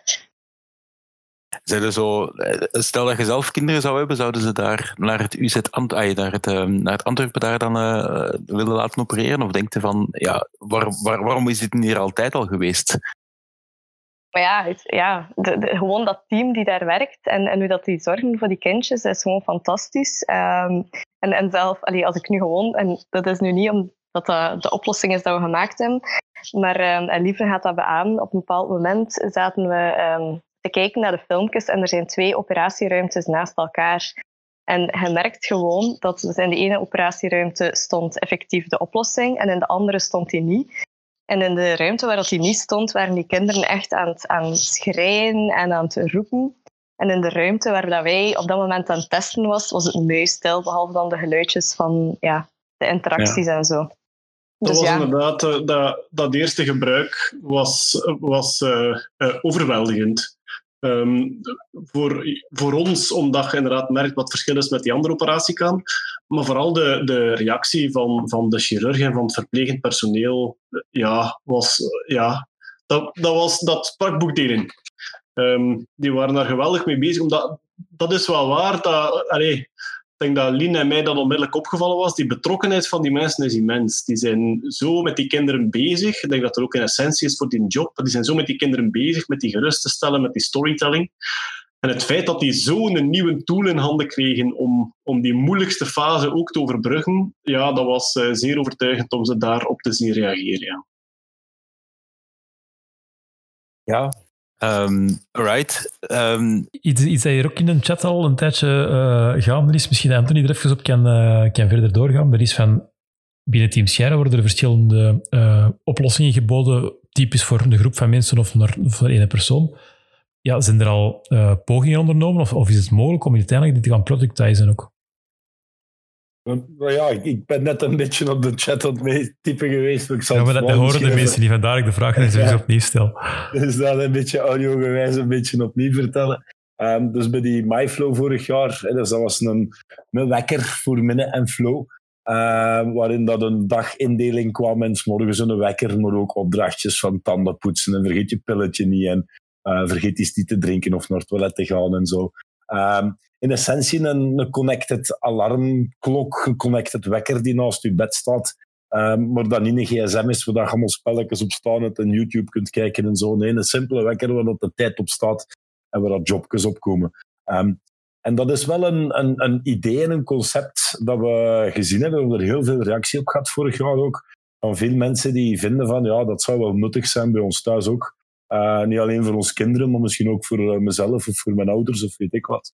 Zijn zo, eh, stel dat je zelf kinderen zou hebben, zouden ze daar naar het UZ Ant, ah, naar, het, eh, naar het Antwerpen daar dan eh, willen laten opereren? Of denkt je van, ja, waar, waar, waarom is dit hier altijd al geweest? Maar ja, het- ja gewoon dat team die daar werkt en, en hoe dat die zorgen voor die kindjes, is gewoon fantastisch. Ehm, en, en zelf, allee, als ik nu gewoon, en dat is nu niet omdat dat de oplossing is dat we gemaakt hebben, maar ehm, en Lieve gaat dat beamen. Op een bepaald moment zaten we ehm, te kijken naar de filmpjes en er zijn twee operatieruimtes naast elkaar. En je merkt gewoon dat dus in de ene operatieruimte stond effectief de oplossing en in de andere stond die niet. En in de ruimte waar dat hij niet stond, waren die kinderen echt aan het, aan het schreien en aan het roepen. En in de ruimte waar dat wij op dat moment aan het testen was, was het muisstil, behalve dan de geluidjes van ja, de interacties en zo. Dat Dus was ja, inderdaad, eh, dat, dat eerste gebruik was, was eh, eh, overweldigend. Ehm, voor, voor ons, omdat je inderdaad merkt wat het verschil is met die andere operatiekamer, maar vooral de, de reactie van, van de chirurg en van het verplegend personeel, eh, ja, was, eh, ja dat, dat, was, dat sprak. Ehm, die waren daar geweldig mee bezig, omdat dat is wel waar. Dat, allee, ik denk dat Lien en mij dat onmiddellijk opgevallen was. Die betrokkenheid van die mensen is immens. Die zijn zo met die kinderen bezig. Ik denk dat er ook een essentie is voor die job. Die zijn zo met die kinderen bezig, met die gerust te stellen, met die storytelling. En het feit dat die zo'n nieuwe tool in handen kregen om, om die moeilijkste fase ook te overbruggen, ja, dat was eh, zeer overtuigend om ze daarop te zien reageren. Ja. Ja, Ehm right. Ehm, Iets, iets dat hier ook in de chat al een tijdje eh, gaande is, misschien dat Anthony er even op kan, eh, kan verder doorgaan. Er is van, binnen Team Sierra worden er verschillende eh, oplossingen geboden, typisch voor een groep van mensen of voor, één persoon. Ja, zijn er al pogingen ondernomen of, of is het mogelijk om uiteindelijk dit te gaan productizen ook? Maar ja, ik, ik ben net een beetje op de chat aan het meetypen geweest. Ik zal Ja, maar dat, horen de mensen niet, vandaar ik de vraag eens Ja. opnieuw stel. Dus dat een beetje audiogewijs een beetje opnieuw vertellen. Ehm, dus bij die MyFlow vorig jaar, hè, dus dat was een, een wekker voor Minne en Flow. ehm, waarin dat een dagindeling kwam en 's morgens een wekker, maar ook opdrachtjes van tanden poetsen en vergeet je pilletje niet en eh, vergeet iets niet te drinken of naar het toilet te gaan en zo. Ehm, in essentie een, connected alarmklok, een connected wekker die naast je bed staat. Ehm, maar dat niet een gsm is, waar je allemaal spelletjes op staan en YouTube kunt kijken en zo. Nee, een simpele wekker waar de tijd op staat en waar dat jobjes op komen. Ehm, en dat is wel een, een, een idee en een concept dat we gezien hebben. We hebben er heel veel reactie op gehad vorig jaar ook. Van veel mensen die vinden van, ja, dat zou wel nuttig zijn bij ons thuis ook. Eh, niet alleen voor ons kinderen, maar misschien ook voor eh, mezelf of voor mijn ouders of weet ik wat.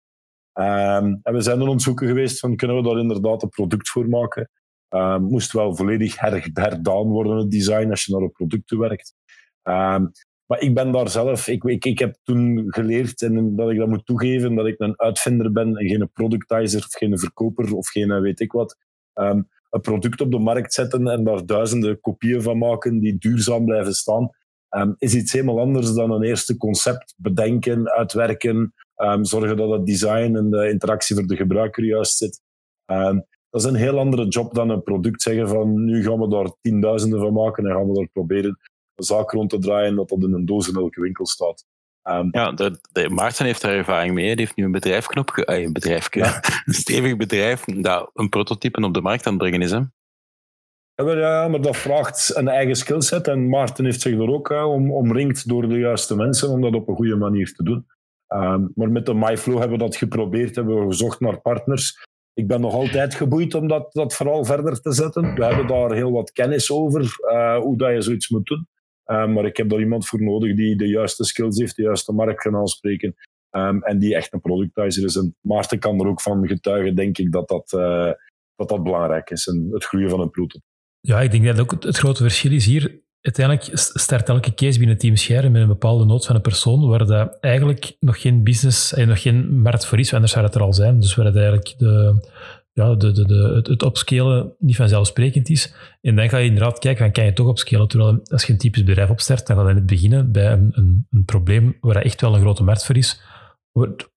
Ehm, en we zijn aan geweest van, kunnen we daar inderdaad een product voor maken? Ehm, moest wel volledig her, herdaan worden, het design, als je naar een product werkt. Ehm, maar ik ben daar zelf, ik, ik, heb toen geleerd en dat ik dat moet toegeven, dat ik een uitvinder ben en geen productizer of geen verkoper of geen eh, weet ik wat. Ehm, een product op de markt zetten en daar duizenden kopieën van maken die duurzaam blijven staan, is iets helemaal anders dan een eerste concept bedenken, uitwerken, ehm, zorgen dat het design en de interactie voor de gebruiker juist zit. Ehm, dat is een heel andere job dan een product zeggen van nu gaan we daar tienduizenden van maken en gaan we daar proberen een zaak rond te draaien dat dat in een doos in elke winkel staat. Ehm, ja, de, de, Maarten heeft daar ervaring mee. Die heeft nu een bedrijfknop, eh, een bedrijfje, een stevig bedrijf dat een prototype op de markt aan het brengen is. Hè? Ja, maar, ja, maar dat vraagt een eigen skillset. En Maarten heeft zich er ook uh, om, omringd door de juiste mensen om dat op een goede manier te doen. Um, maar met de MyFlow hebben we dat geprobeerd, hebben we gezocht naar partners. Ik ben nog altijd geboeid om dat, dat vooral verder te zetten. We hebben daar heel wat kennis over, uh, hoe dat je zoiets moet doen. Um, maar ik heb daar iemand voor nodig die de juiste skills heeft, de juiste markt kan aanspreken. Um, en die echt een productizer is. En Maarten kan er ook van getuigen, denk ik, dat dat, uh, dat, dat belangrijk is. En het groeien van een prototype. Ja, ik denk dat ook het grote verschil is hier. Uiteindelijk start elke case binnen Team met een bepaalde nood van een persoon waar dat eigenlijk nog geen business en nog geen markt voor is, anders zou het er al zijn. Dus waar het eigenlijk de, ja, de, de, de, het, het opscalen niet vanzelfsprekend is. En dan ga je inderdaad kijken, van, kan je toch opscalen? Terwijl als je een typisch bedrijf opstart, dan ga je net beginnen bij een, een, een probleem waar echt wel een grote markt voor is,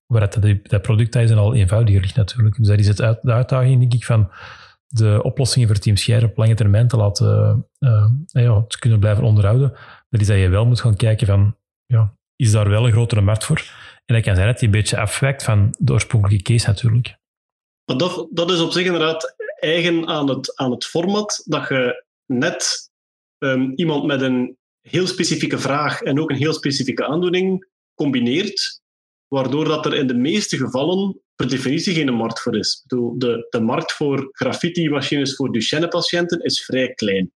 waar dat, dat productijzen al eenvoudiger ligt natuurlijk. Dus dat is het uit, de uitdaging, denk ik, van de oplossingen voor Team Scheire op lange termijn te laten uh, ja, te kunnen blijven onderhouden. Dat is dat je wel moet gaan kijken van, ja, is daar wel een grotere markt voor? En dat kan zijn dat die een beetje afwijkt van de oorspronkelijke case natuurlijk. Maar dat, dat is op zich inderdaad eigen aan het, aan het format, dat je net um, iemand met een heel specifieke vraag en ook een heel specifieke aandoening combineert, waardoor dat er in de meeste gevallen per definitie geen markt voor is. Ik bedoel, de, de markt voor graffiti-machines voor Duchenne-patiënten is vrij klein.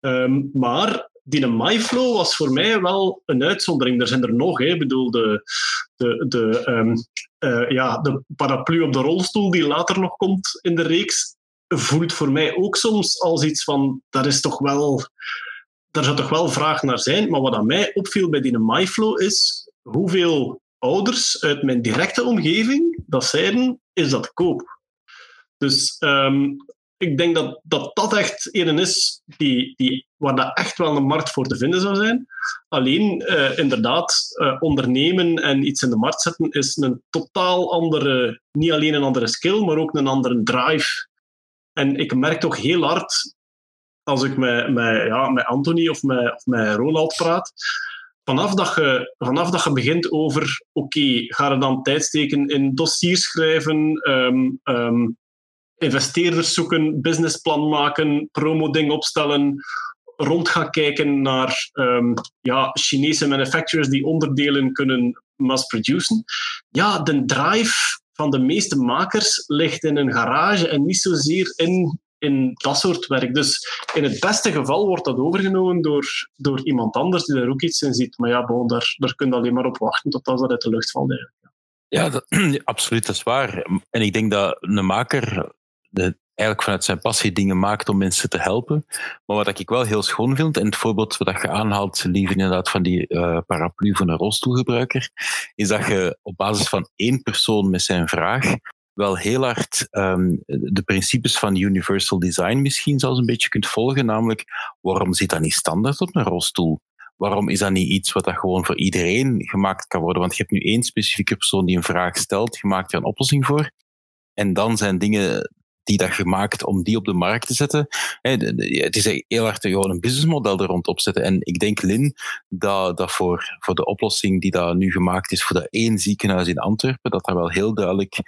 Um, maar die was voor mij wel een uitzondering. Er zijn er nog. Hè. Ik bedoel, de, de, de, um, uh, ja, de paraplu op de rolstoel die later nog komt in de reeks, voelt voor mij ook soms als iets van, dat is toch wel daar zou toch wel vraag naar zijn. Maar wat aan mij opviel bij die is hoeveel ouders uit mijn directe omgeving dat zeiden, is dat koop. Dus ehm, ik denk dat, dat dat echt een is die, die, waar dat echt wel een markt voor te vinden zou zijn. Alleen, uh, inderdaad, uh, ondernemen en iets in de markt zetten is een totaal andere, niet alleen een andere skill, maar ook een andere drive. En ik merk toch heel hard, als ik met, met, ja, met Anthony of met, of met Ronald praat, vanaf dat je, vanaf dat je begint over, oké, okay, ga er dan tijd steken in dossiers schrijven, um, um, investeerders zoeken, businessplan maken, promo-ding opstellen, rond gaan kijken naar um, ja, Chinese manufacturers die onderdelen kunnen mass-producen. Ja, de drive van de meeste makers ligt in een garage en niet zozeer in, in dat soort werk. Dus in het beste geval wordt dat overgenomen door, door iemand anders die daar ook iets in ziet. Maar ja, bon, daar, kun je alleen maar op wachten tot dat uit de lucht valt. Ja, dat, absoluut, dat is waar. En ik denk dat een maker eigenlijk vanuit zijn passie dingen maakt om mensen te helpen. Maar wat ik wel heel schoon vind, en het voorbeeld wat je aanhaalt, lief inderdaad, van die uh, paraplu van een rolstoelgebruiker, is dat je op basis van één persoon met zijn vraag wel heel hard um, de principes van universal design misschien zelfs een beetje kunt volgen. Namelijk, waarom zit dat niet standaard op een rolstoel? Waarom is dat niet iets wat dat gewoon voor iedereen gemaakt kan worden? Want je hebt nu één specifieke persoon die een vraag stelt, je maakt een oplossing voor. En dan zijn dingen die dat gemaakt om die op de markt te zetten. Het is heel hard gewoon een businessmodel er rondop zetten. En ik denk, Lin, dat, dat voor, voor de oplossing die daar nu gemaakt is voor dat één ziekenhuis in Antwerpen, dat dat wel heel duidelijk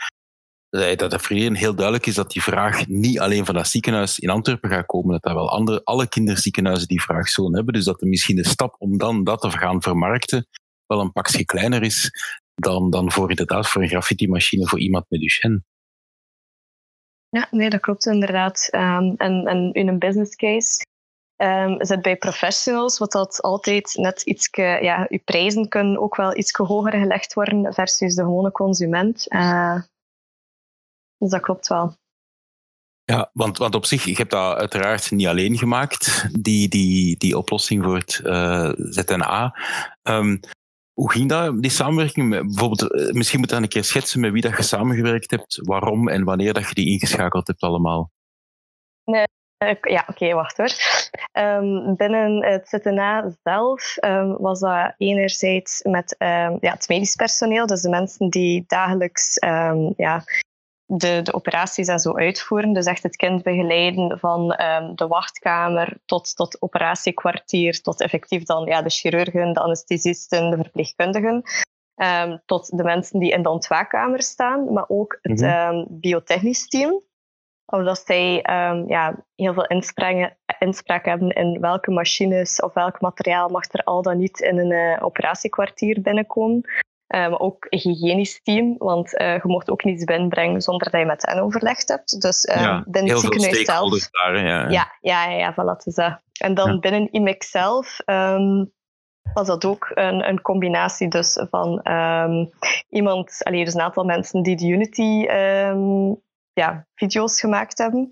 dat het voor iedereen heel duidelijk is dat die vraag niet alleen van dat ziekenhuis in Antwerpen gaat komen, dat dat wel andere, alle kinderziekenhuizen die vraag zullen hebben. Dus dat er misschien de stap om dan dat te gaan vermarkten wel een pakje kleiner is dan, dan voor inderdaad voor een graffiti-machine voor iemand met Duchenne. Ja, nee, dat klopt inderdaad. Um, en, en in een business case um, zit bij professionals, wat dat altijd net iets, ja, je prijzen kunnen ook wel iets hoger gelegd worden versus de gewone consument. Uh, dus dat klopt wel. Ja, want, want op zich, ik heb dat uiteraard niet alleen gemaakt, die, die, die oplossing voor het uh, ZNA. Um, hoe ging dat, die samenwerking? Bijvoorbeeld, eh, misschien moet je dan een keer schetsen met wie dat je samengewerkt hebt, waarom en wanneer dat je die ingeschakeld hebt allemaal. Nee, ja, oké, wacht hoor. Um, binnen het ZNA zelf um, was dat enerzijds met um, ja, het medisch personeel, dus de mensen die dagelijks ja, de, de operaties en zo uitvoeren. Dus echt het kind begeleiden van um, de wachtkamer tot, tot operatiekwartier, tot effectief dan ja, de chirurgen, de anesthesisten, de verpleegkundigen. Um, tot de mensen die in de ontwaakkamer staan, maar ook het um, biotechnisch team. Omdat zij ja, heel veel inspraak hebben in welke machines of welk materiaal mag er al dan niet in een uh, operatiekwartier binnenkomen. Uh, maar ook een hygiënisch team, want uh, je mocht ook niets binnenbrengen zonder dat je met hen overlegd hebt. Dus ja, binnen het ziekenhuis zelf... Daar, ja, ja, ja, ja, ja, voilà, dat. En dan ja. binnen IMEX zelf um, was dat ook een, een combinatie dus van um, iemand, allee, dus een aantal mensen die de Unity um, ja, video's gemaakt hebben.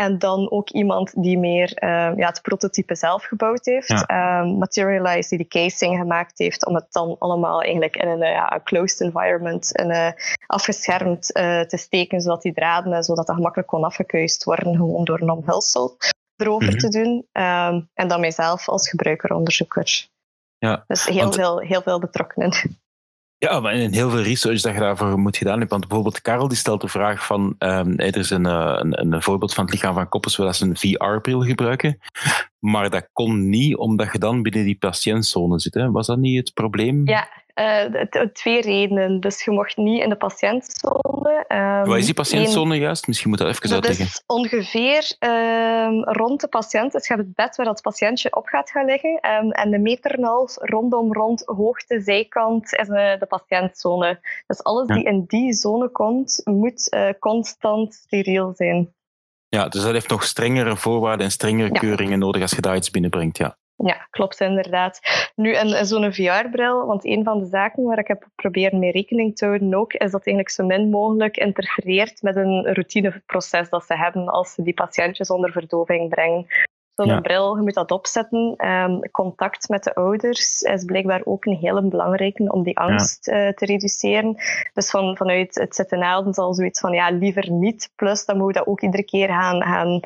En dan ook iemand die meer uh, ja, het prototype zelf gebouwd heeft. Ja. Um, Materialize die de casing gemaakt heeft om het dan allemaal eigenlijk in een uh, closed environment in, uh, afgeschermd te steken, zodat die draden, zodat dat gemakkelijk kon afgekuist worden gewoon door een omhulsel erover mm -hmm. te doen. Um, en dan mijzelf als gebruikeronderzoeker. Ja, dus heel, want... veel, heel veel betrokkenen. Ja, maar in heel veel research dat je daarvoor moet gedaan hebben. Want bijvoorbeeld Karel die stelt de vraag van... Um, er is een, een, een, voorbeeld van het lichaam van Koppers waar ze een VR-bril gebruiken. Maar dat kon niet omdat je dan binnen die patiëntzone zit. Hè? Was dat niet het probleem? Ja, uh, twee redenen. Dus je mocht niet in de patiëntzone. Um, Wat is die patiëntzone juist? Misschien moet dat even dat uitleggen. Dat is ongeveer um, rond de patiënt. Dus je hebt het bed waar dat patiëntje op gaat gaan liggen. Um, en de meter en half rondom rond, hoogte, zijkant, is uh, de patiëntzone. Dus alles ja. die in die zone komt, moet uh, constant steriel zijn. Ja, dus dat heeft nog strengere voorwaarden en strengere ja. keuringen nodig als je daar iets binnenbrengt, ja. Ja, klopt inderdaad. Nu, en zo'n VR-bril, want een van de zaken waar ik heb proberen mee rekening te houden ook, is dat eigenlijk zo min mogelijk interfereert met een routineproces dat ze hebben als ze die patiëntjes onder verdoving brengen. Zo'n Ja. bril, je moet dat opzetten. Ehm, contact met de ouders is blijkbaar ook een hele belangrijke om die angst eh, te reduceren. Dus van, vanuit het zitten zal zoiets van ja, liever niet. Plus dan moet je dat ook iedere keer gaan, gaan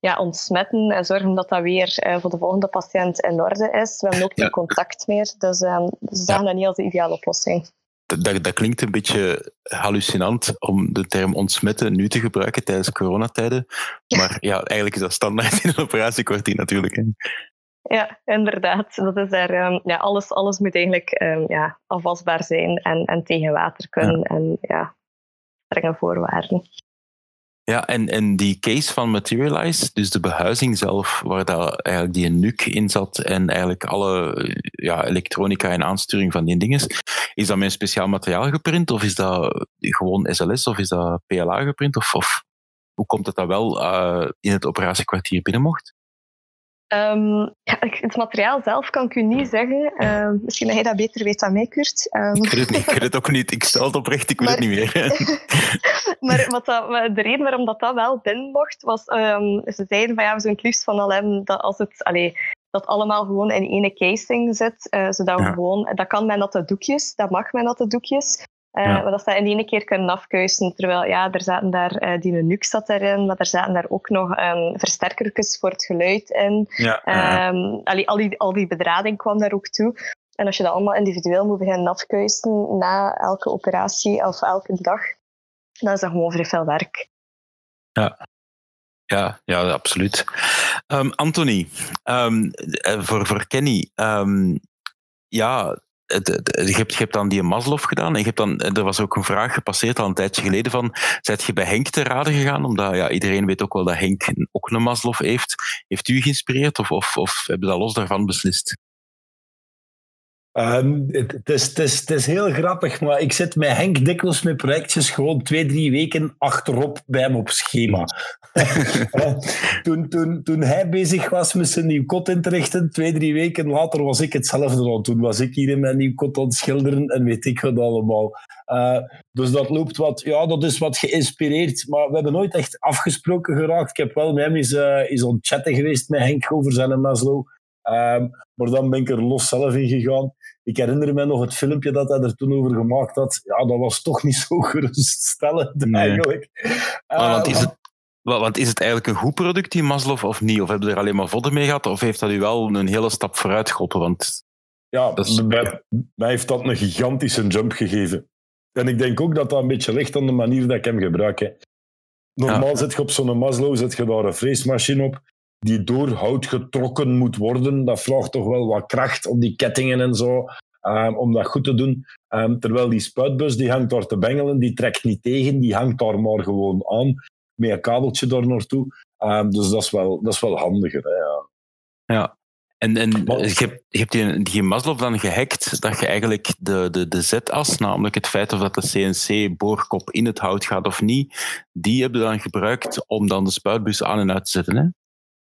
ja, ontsmetten en zorgen dat dat weer eh, voor de volgende patiënt in orde is. We hebben ook geen Ja. contact meer, dus ehm, ze zagen dat niet als de ideale oplossing. Dat, dat, klinkt een beetje hallucinant om de term ontsmetten nu te gebruiken tijdens coronatijden. Maar ja, eigenlijk is dat standaard in een operatiekwartier natuurlijk. Hè. Ja, inderdaad. Dat is daar, ehm, ja, alles, alles moet eigenlijk ehm, ja, afwasbaar zijn en, en tegen water kunnen. En ja, strenge voorwaarden. Ja, en, en die case van Materialize, dus de behuizing zelf, waar dat eigenlijk die NUC in zat en eigenlijk alle ja, elektronica en aansturing van die dingen, is dat met een speciaal materiaal geprint of is dat gewoon SLS of is dat PLA geprint? Of, of hoe komt het dat wel eh, in het operatiekwartier binnen mocht? Ehm, ja, het materiaal zelf kan ik u niet zeggen. Ehm, misschien dat jij dat beter weet dan mij, Kurt. Ehm, Ik weet het, niet, ik weet het ook niet. Ik stel het oprecht, ik weet het niet meer. maar wat dat, de reden waarom dat, dat wel binnen mocht, was ze zeiden van ja, we zouden het liefst van hebben dat als het allee, dat allemaal gewoon in ene casing zit, eh, zodat we gewoon, dat kan met natte doekjes, dat mag met natte doekjes. Ja. Maar dat ze dat in ene keer kunnen afkuisen. Terwijl ja, er zaten daar, eh die NUC zat erin, maar er zaten daar ook nog um, versterkertjes voor het geluid in. Ja, Ehm, al, die, al die bedrading kwam daar ook toe. En als je dat allemaal individueel moet beginnen afkuisen na elke operatie of elke dag, dan is dat gewoon vrij veel werk. Ja, ja, absoluut. Ehm, Anthony, eh, voor, voor Kenny, ja, je hebt, je hebt dan die Maslow gedaan en je hebt dan, er was ook een vraag gepasseerd al een tijdje geleden van, zijt je bij Henk te raden gegaan? Omdat ja, iedereen weet ook wel dat Henk ook een Maslow heeft. Heeft u geïnspireerd of, of, of hebben dat los daarvan beslist? Ehm, het, het is, het, is, het is heel grappig, maar ik zit met Henk dikwijls met projectjes gewoon twee, drie weken achterop bij hem op schema. Toen, toen, toen hij bezig was met zijn nieuw kot in te richten, twee, drie weken later was ik hetzelfde al. Toen was ik hier in mijn nieuw kot aan het schilderen en weet ik wat allemaal. Eh, dus dat loopt wat, ja, dat is wat geïnspireerd, maar we hebben nooit echt afgesproken geraakt. Ik heb wel met hem eens, eh, eens aan het chatten geweest met Henk over zijn Maslow. Ehm, maar dan ben ik er los zelf in gegaan. Ik herinner me nog het filmpje dat hij er toen over gemaakt had. Ja, dat was toch niet zo geruststellend Nee. eigenlijk. Want, Eh, is het, wa- want is het eigenlijk een goed product, die Maslow, of niet? Of hebben we er alleen maar vodden mee gehad? Of heeft dat u wel een hele stap vooruit geholpen? Want Ja, is- mij, mij heeft dat een gigantische jump gegeven. En ik denk ook dat dat een beetje ligt aan de manier dat ik hem gebruik. Hè. Normaal zit je op zo'n Maslow, zet je daar een freesmachine op die door hout getrokken moet worden. Dat vraagt toch wel wat kracht op die kettingen en zo, ehm, om dat goed te doen. Ehm, terwijl die spuitbus, die hangt daar te bengelen, die trekt niet tegen, die hangt daar maar gewoon aan, met een kabeltje daar naartoe. Ehm, dus dat is wel, dat is wel handiger. Hè, ja. Ja. En, en Maar- je hebt, je hebt die, die Maslow dan gehackt dat je eigenlijk de, de, de Z-as, namelijk het feit of dat de CNC-boorkop in het hout gaat of niet, die heb je dan gebruikt om dan de spuitbus aan en uit te zetten. Hè?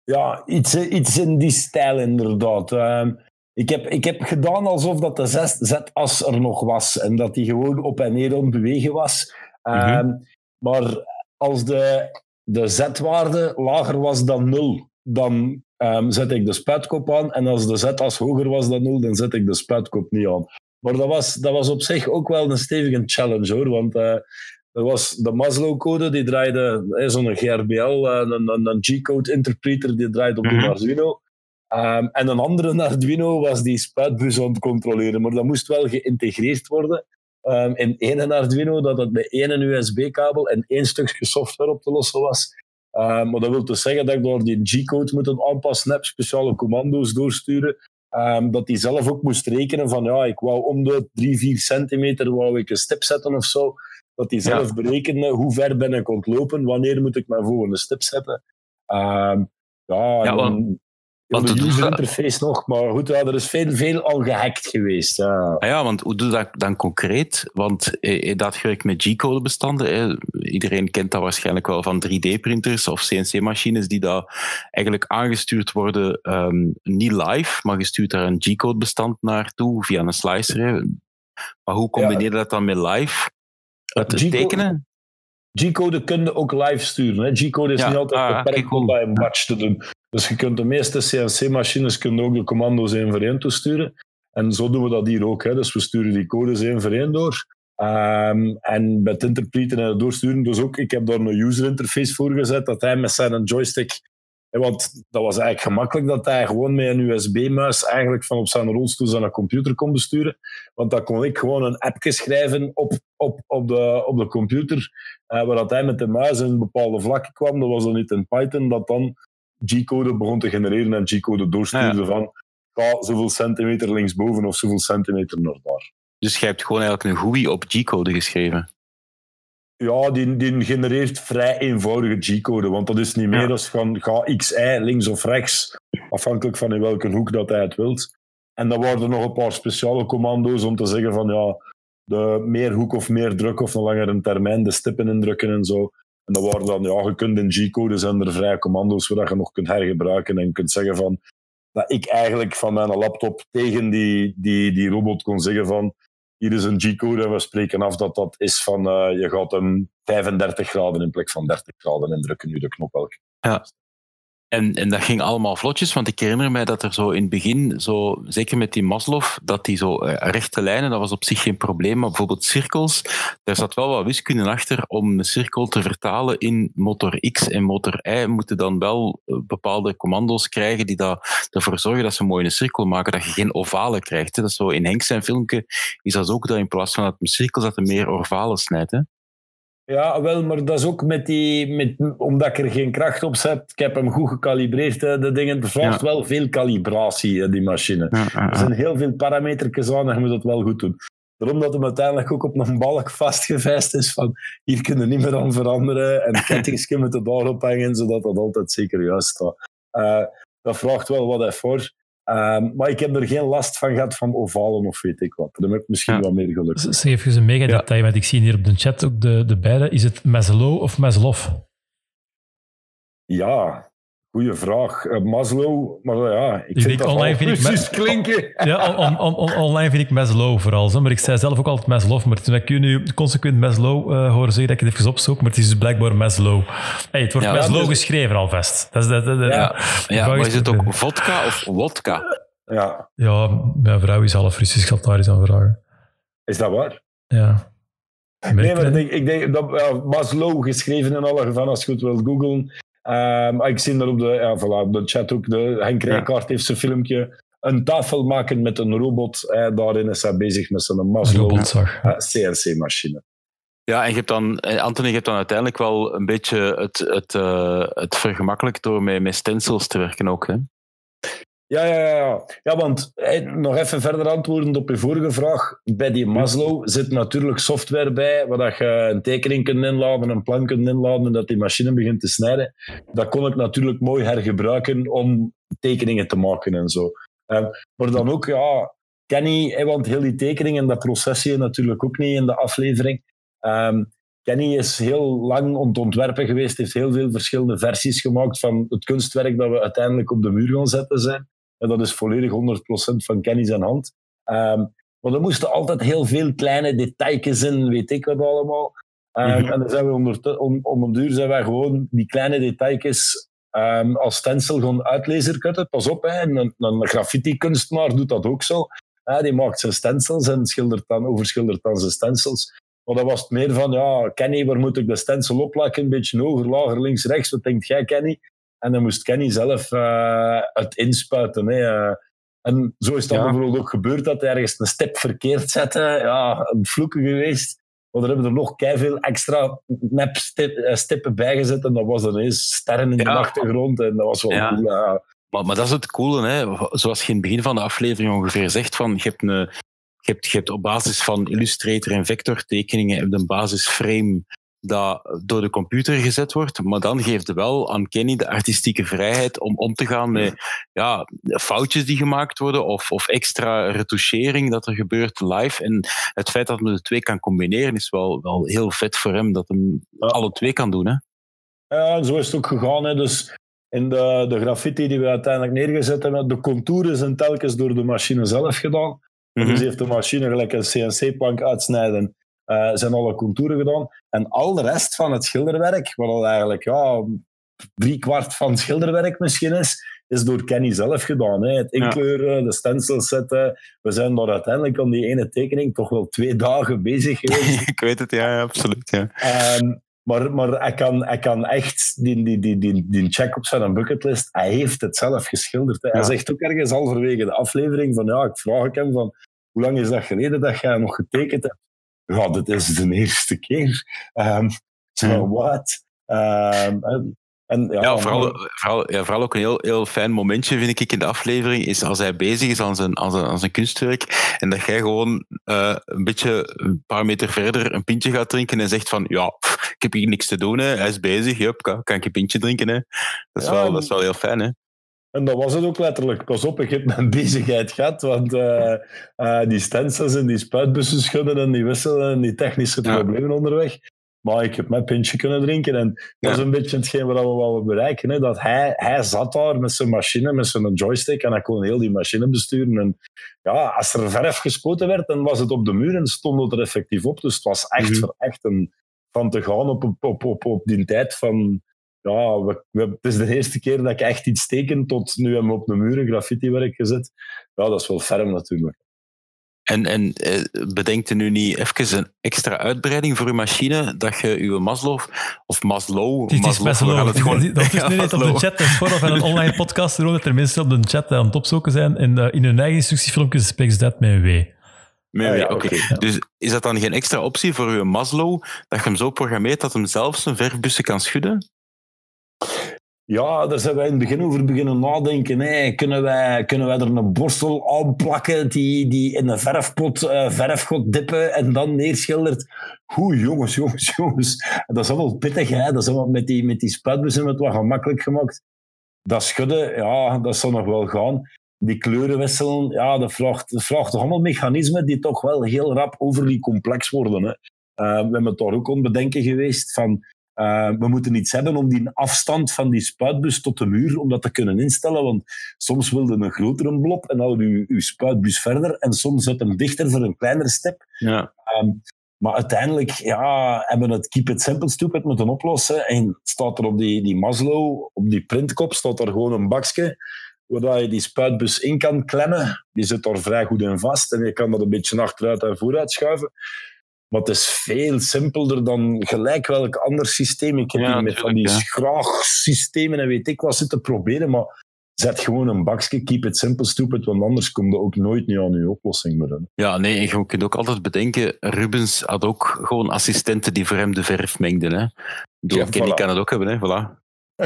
Ja, iets, iets in die stijl inderdaad. Ehm, ik, heb, ik heb gedaan alsof dat de Z-as er nog was en dat die gewoon op en neer aan bewegen was. Ehm, Maar als de, de Z-waarde lager was dan 0, dan ehm, zet ik de spuitkop aan. En als de Z-as hoger was dan 0, dan zet ik de spuitkop niet aan. Maar dat was, dat was op zich ook wel een stevige challenge hoor. Want eh, er was de Maslow-code, die draaide zo'n GRBL, eh, een, een, een G-code interpreter, die draaide op Mhm. de Arduino. Ehm, en een andere Arduino was die spuitbus aan het controleren. Maar dat moest wel geïntegreerd worden ehm, in één Arduino, dat het met één USB-kabel en één stukje software op te lossen was. Ehm, maar dat wil dus zeggen dat ik door die G-code moet aanpassen heb, speciale commando's doorsturen. Dat die zelf ook moest rekenen van ja, ik wou om de 3, 4 centimeter wou ik een stip zetten of zo. Dat die zelf berekende hoe ver ben ik ontlopen, wanneer moet ik mijn volgende stip zetten. Ehm, ja, Ja, want- de user interface nog. Maar goed, ja, er is veel, veel al gehackt geweest. Ja. Ah ja, want hoe doe je dat dan concreet? Want eh, dat werkt met G-code bestanden. Iedereen kent dat waarschijnlijk wel van 3D-printers of CNC-machines die daar eigenlijk aangestuurd worden, ehm, niet live, maar gestuurd daar een G-code bestand naartoe via een slicer. Maar hoe combineer je dat dan met live? Het tekenen? G-code kun je ook live sturen. hè. G-code is Ja, niet altijd ah, beperkt cool. om bij een batch te doen. Dus je kunt de meeste CNC-machines kunnen ook de commando's één voor één toesturen. En zo doen we dat hier ook. Hè. Dus we sturen die codes één voor één door. Ehm, en met interpreten en doorsturen, dus ook, ik heb daar een user interface voor gezet, dat hij met zijn joystick, want dat was eigenlijk gemakkelijk dat hij gewoon met een USB-muis eigenlijk van op zijn rolstoel zijn computer kon besturen. Want dan kon ik gewoon een appje schrijven op, op, op, de, op de computer, eh, waar dat hij met de muis in bepaalde vlakken kwam. Dat was dan niet in Python, dat dan G-code begon te genereren en G-code doorstuurde van ga zoveel centimeter linksboven of zoveel centimeter naar daar. Dus jij hebt gewoon eigenlijk een GUI op G-code geschreven. Ja, die, die genereert vrij eenvoudige G-code, want dat is niet meer Ja. als van ga x, y, links of rechts, afhankelijk van in welke hoek dat hij het wilt. En dan waren er nog een paar speciale commando's om te zeggen van ja, de meer hoek of meer druk of een langere termijn, de stippen indrukken en zo. En dat waren dan, ja, je kunt in G-code zijn er vrije commando's waar je nog kunt hergebruiken en kunt zeggen van dat ik eigenlijk van mijn laptop tegen die, die, die robot kon zeggen van hier is een G-code en we spreken af dat dat is van eh, je gaat hem 35 graden in plek van 30 graden indrukken nu de knop elke. En, en dat ging allemaal vlotjes, want ik herinner mij dat er zo in het begin, zo, zeker met die Maslow, dat die zo eh, rechte lijnen, dat was op zich geen probleem, maar bijvoorbeeld cirkels, daar zat wel wat wiskunde achter om een cirkel te vertalen in motor X en motor Y moeten dan wel eh, bepaalde commando's krijgen die dat, ervoor zorgen dat ze mooi een cirkel maken, dat je geen ovalen krijgt. Hè. Dat is zo, in Henk zijn filmpje is dat ook dat in plaats van dat een cirkel dat er meer ovalen snijdt. Hè. Ja, wel, maar dat is ook met die, met, omdat ik er geen kracht op zet. Ik heb hem goed gecalibreerd, hè, de dingen. Het vraagt wel veel calibratie, hè, die machine. Er zijn heel veel parametertjes aan en je moet het wel goed doen. Daarom dat hem uiteindelijk ook op een balk vastgevijst is van hier kunnen we niet meer aan veranderen en kettingsje moeten daarop hangen, zodat dat altijd zeker juist staat. Eh, dat vraagt wel wat effort. Ehm, maar ik heb er geen last van gehad van ovalen of weet ik wat. Dan heb ik misschien Ja. wat meer geluk. Z- Zeg even een mega Ja. detail, want ik zie hier op de chat ook de, de beide. Is het Maslow of Maslow? Ja, goede vraag. Eh, Maslow, maar ja, ik vind denk dat online vind ik precies klinken. Ja, on- on- on- online vind ik Maslow vooral. Zo. Maar ik zei zelf ook altijd Maslow. Maar toen ik u nu consequent Maslow eh horen zeggen, dat ik het even opzoek. Maar het is dus blijkbaar Maslow. Hey, het wordt Ja, Maslow dus- geschreven alvast. Dat is de, de, de- Ja. Ja, maar is het ook vodka of wodka? Ja, Ja, mijn vrouw is half Russisch. Ik zal het daar eens aan vragen. is dat waar? Ja. Nee, maar je ik dat? denk, ik denk dat ja, Maslow geschreven in alle gevallen, als je het wilt googlen. Ehm, ik zie daar op de, ja, voilà, op de chat ook, de, Henk Rijkaard heeft zijn filmpje een tafel maken met een robot. Eh, daarin is hij bezig met zijn Maslow eh, CNC-machine. Ja, en je hebt dan, eh, Anthony, je hebt dan uiteindelijk wel een beetje het, het, eh, het vergemakkelijkt door met, met stencils te werken ook. Hè? Ja, ja, ja, ja. want eh, nog even verder antwoordend op je vorige vraag. Bij die Maslow zit natuurlijk software bij, waar je een tekening kunt inladen, een plan kunt inladen en dat die machine begint te snijden. Dat kon ik natuurlijk mooi hergebruiken om tekeningen te maken en zo. Eh, maar dan ook, ja, Kenny, eh, want heel die tekeningen, dat proces zie je natuurlijk ook niet in de aflevering. Ehm, Kenny is heel lang ontwerpen geweest, heeft heel veel verschillende versies gemaakt van het kunstwerk dat we uiteindelijk op de muur gaan zetten zijn. En dat is volledig 100% van Kenny zijn hand. Ehm, maar er moesten altijd heel veel kleine detailjes in, weet ik wat allemaal. Ehm, Mhm. En dan zijn we onder, om, om een duur zijn wij gewoon die kleine detailjes ehm, als stencil gaan uitlasercutten. Pas op, hè, een, een graffiti-kunstenaar doet dat ook zo. Hè, die maakt zijn stencils en schildert dan, overschildert dan zijn stencils. Maar dan was het meer van, ja, Kenny, waar moet ik de stencil oplakken? Een beetje hoger, lager, links, rechts. Wat denkt jij, Kenny? En dan moest Kenny zelf eh, het inspuiten. Hè. En zo is dat Ja. bijvoorbeeld ook gebeurd, dat hij ergens een stip verkeerd zette. Ja, een vloeken geweest. Maar er hebben er nog veel extra nep eh, stippen bijgezet. En dat was ineens sterren in de achtergrond. En dat was wel Ja. cool. Ja. Maar, maar dat is het coole, hè? zoals je in het begin van de aflevering ongeveer zegt, van, je, hebt een, je, hebt, je hebt op basis van Illustrator en vectortekeningen heb je een basisframe dat door de computer gezet wordt, maar dan geeft wel aan Kenny de artistieke vrijheid om om te gaan met ja, foutjes die gemaakt worden of, of extra retouchering dat er gebeurt live. En het feit dat men de twee kan combineren is wel, wel heel vet voor hem, dat hem Ja. alle twee kan doen. Hè? Ja, zo is het ook gegaan. Hè. Dus in de, de graffiti die we uiteindelijk neergezet hebben, de contouren zijn telkens door de machine zelf gedaan. Mhm. Dus heeft de machine gelijk een CNC-plank uitsnijden. Eh, zijn alle contouren gedaan. En al de rest van het schilderwerk, wat al eigenlijk ja, drie kwart van het schilderwerk misschien is, is door Kenny zelf gedaan. Hè. Het inkleuren, de stencils zetten. We zijn daar uiteindelijk aan die ene tekening toch wel twee dagen bezig geweest. ik weet het, ja, absoluut. Ja. Ehm, maar, maar hij, kan, hij kan echt die, die, die, die, die check op zijn bucketlist. Hij heeft het zelf geschilderd. Hij zegt ook ergens halverwege de aflevering van ja, ik vraag hem van hoe lang is dat geleden dat jij nog getekend hebt? Ja, dit is de eerste keer. Um, so what? Um, en, ja, ja, vooral, vooral, ja, vooral ook een heel, heel fijn momentje vind ik in de aflevering is als hij bezig is aan zijn, aan zijn, aan zijn kunstwerk en dat jij gewoon uh, een beetje een paar meter verder een pintje gaat drinken en zegt van ja, pff, ik heb hier niks te doen, hè. hij is bezig, jup, kan, kan ik een pintje drinken. Hè. Dat, is ja, wel, dat is wel heel fijn. Hè. En dat was het ook letterlijk. Pas op, ik heb mijn bezigheid gehad, want uh, uh, die stencils en die spuitbussen schudden en die wisselen en die technische problemen onderweg. Maar ik heb mijn pintje kunnen drinken. En dat is een beetje hetgeen wat we wel bereiken. Hè? Dat hij, hij zat daar met zijn machine, met zijn joystick. En hij kon heel die machine besturen. En ja, als er verf gespoten werd, dan was het op de muur en stond het er effectief op. Dus het was echt, mm echt een, van te gaan op, op, op, op, die tijd van... Ja, we, we, het is de eerste keer dat ik echt iets teken tot nu hebben we op de muur een graffiti-werk gezet. Ja, dat is wel ferm natuurlijk. En, en eh, bedenkt u nu niet even een extra uitbreiding voor uw machine, dat je uw Maslow, of Maslow... Het is Maslow, Maslow. Het gewoon, dat is nu niet op de chat, dat is gewoon van een online podcast, dat er mensen op de chat aan het opzoeken zijn en uh, in hun eigen instructiefilmpjes spreken ze dat met een W. Met een W, oké. Okay. Ja. Dus is dat dan geen extra optie voor uw Maslow, dat je hem zo programmeert dat hem zelf zijn verfbussen kan schudden? Ja, daar zijn wij in het begin over beginnen nadenken. Hey, kunnen, wij, kunnen wij er een borstel aan plakken die, die in een verfpot uh, dippen en dan neerschildert? Oeh, jongens, jongens, jongens. Dat is allemaal pittig, hè? Dat is allemaal met die, met die spuitbussen wat gemakkelijk gemaakt. Dat schudden, ja, dat zal nog wel gaan. Die kleuren wisselen, ja, dat vraagt, dat toch allemaal mechanismen die toch wel heel rap overly complex worden. Hè? Uh, we hebben het daar ook aan bedenken geweest van uh, we moeten iets hebben om die afstand van die spuitbus tot de muur, om dat te kunnen instellen. Want soms wilde een grotere blob en houdt uw, uw spuitbus verder. En soms zet hem dichter voor een kleinere step. Ja. Um, maar uiteindelijk ja, hebben we het keep it simple stupid moeten oplossen. En staat er op die, die Maslow, op die printkop, staat er gewoon een bakje waar je die spuitbus in kan klemmen. Die zit er vrij goed in vast en je kan dat een beetje achteruit en vooruit schuiven. Maar het is veel simpelder dan gelijk welk ander systeem. Ik heb ja, hier met van die ja. schraagsystemen en weet ik wat zitten proberen, maar zet gewoon een bakje, keep it simple, stupid, want anders kom je ook nooit niet aan je oplossing meer. Ja, nee, en je kunt ook altijd bedenken, Rubens had ook gewoon assistenten die voor hem de verf mengden. Hè. ja, Kenny voilà. kan het ook hebben, hè. Voilà.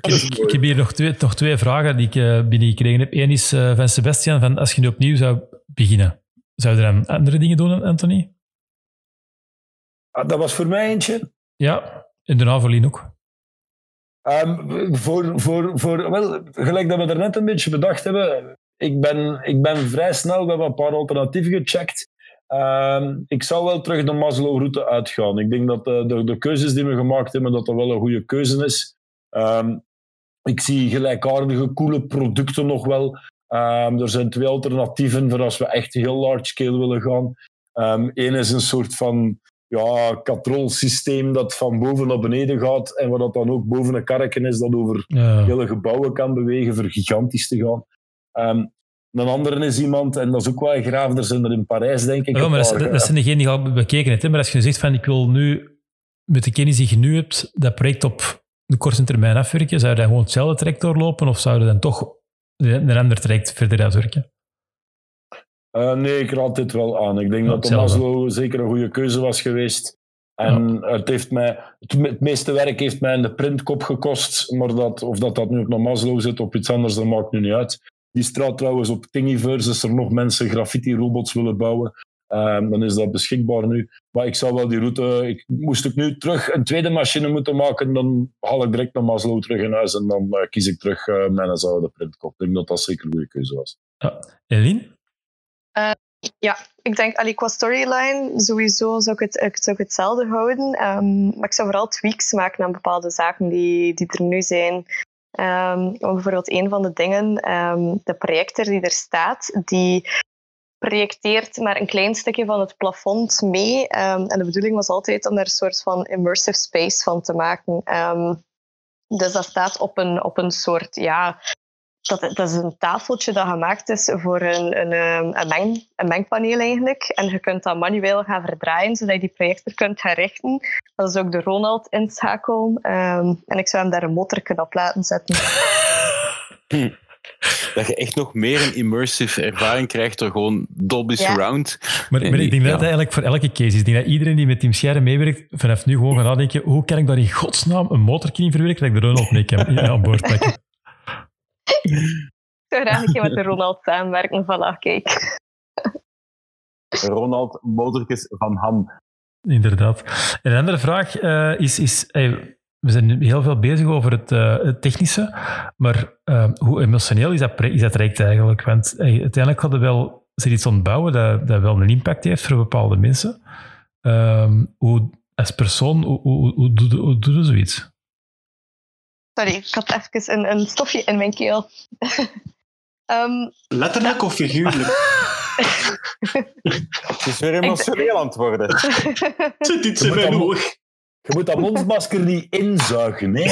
ik, ik, heb hier nog twee, nog twee vragen die ik uh, binnengekregen heb. Eén is uh, van Sebastian, van als je nu opnieuw zou beginnen, zou je dan andere dingen doen, Anthony? Ah, dat was voor mij eentje. Ja, en daarna voor Lien ook. Um, voor, voor, voor, wel, gelijk dat we er net een beetje bedacht hebben, ik ben, ik ben vrij snel, we hebben een paar alternatieven gecheckt. Um, ik zou wel terug de Maslow-route uitgaan. Ik denk dat de, de, de, keuzes die we gemaakt hebben, dat dat wel een goede keuze is. Um, ik zie gelijkaardige, coole producten nog wel. er zijn twee alternatieven voor als we echt heel large scale willen gaan. Eén is een soort van ja, katrolsysteem dat van boven naar beneden gaat en waar dat dan ook boven een karreken is dat over ja. hele gebouwen kan bewegen voor gigantisch te gaan. Um, een andere is iemand, en dat is ook wel graaf, er zijn er in Parijs denk ik. Ja, maar dat, dat zijn degenen die al bekeken hebt. Maar als je zegt van ik wil nu, met de kennis die je nu hebt, dat project op de korte termijn afwerken, zou je dan gewoon hetzelfde traject doorlopen of zou je dan toch een ander traject verder uitwerken? Uh, nee, ik raad dit wel aan. Ik denk dat de Maslow zeker een goede keuze was geweest. En ja. het, heeft mij, het meeste werk heeft mij in de printkop gekost. Maar dat, of dat, dat nu op een Maslow zit of iets anders, dat maakt nu niet uit. Die straat trouwens op Thingiverse, als er nog mensen graffiti-robots willen bouwen, um, dan is dat beschikbaar nu. Maar ik zou wel die route... Ik, moest ik nu terug een tweede machine moeten maken, dan haal ik direct naar Maslow terug in huis en dan uh, kies ik terug uh, mijn oude printkop. Ik denk dat dat zeker een goede keuze was. Ja. Eline? Uh, ja, ik denk allee, qua storyline sowieso zou ik het, ik zou hetzelfde houden. Um, maar ik zou vooral tweaks maken aan bepaalde zaken die, die er nu zijn. Um, bijvoorbeeld een van de dingen, um, de projector die er staat, die projecteert maar een klein stukje van het plafond mee. Ehm, en de bedoeling was altijd om er een soort van immersive space van te maken. Ehm, dus dat staat op een, op een soort, ja, dat, dat is een tafeltje dat gemaakt is voor een, een, ehm, een, meng, een mengpaneel eigenlijk. En je kunt dat manueel gaan verdraaien, zodat je die projector kunt gaan richten. Dat is ook de Ronald inschakel. Um, en ik zou hem daar een motorknop op laten zetten. dat je echt nog meer een immersive ervaring krijgt door gewoon Dolby Surround. Maar, maar ik denk dat het eigenlijk voor elke case is. Ik denk dat iedereen die met Team Scheire meewerkt, vanaf nu gewoon gaat nadenken, hoe kan ik daar in godsnaam een motorknie verwerken dat ik de Ronald mee kan aan boord trekken? Ik zou graag een keer met de Ronald samenwerken. Voilà, kijk. Ronald Motorkes van Ham. Inderdaad. En een andere vraag uh, is, is we zijn heel veel bezig over het, uh, het technische, maar uh, hoe emotioneel is dat, is dat traject eigenlijk? Want hey, uiteindelijk hadden we wel ze iets ontbouwen dat, dat wel een impact heeft voor bepaalde mensen. Um, hoe, als persoon, hoe, hoe, hoe, doe, hoe doe je zoiets? Sorry, ik had even een, een stofje in mijn keel. um, Letterlijk of figuurlijk? Het is weer emotioneel aan het worden. Zit iets in mijn oog. Je moet dat mondmasker niet inzuigen, hè?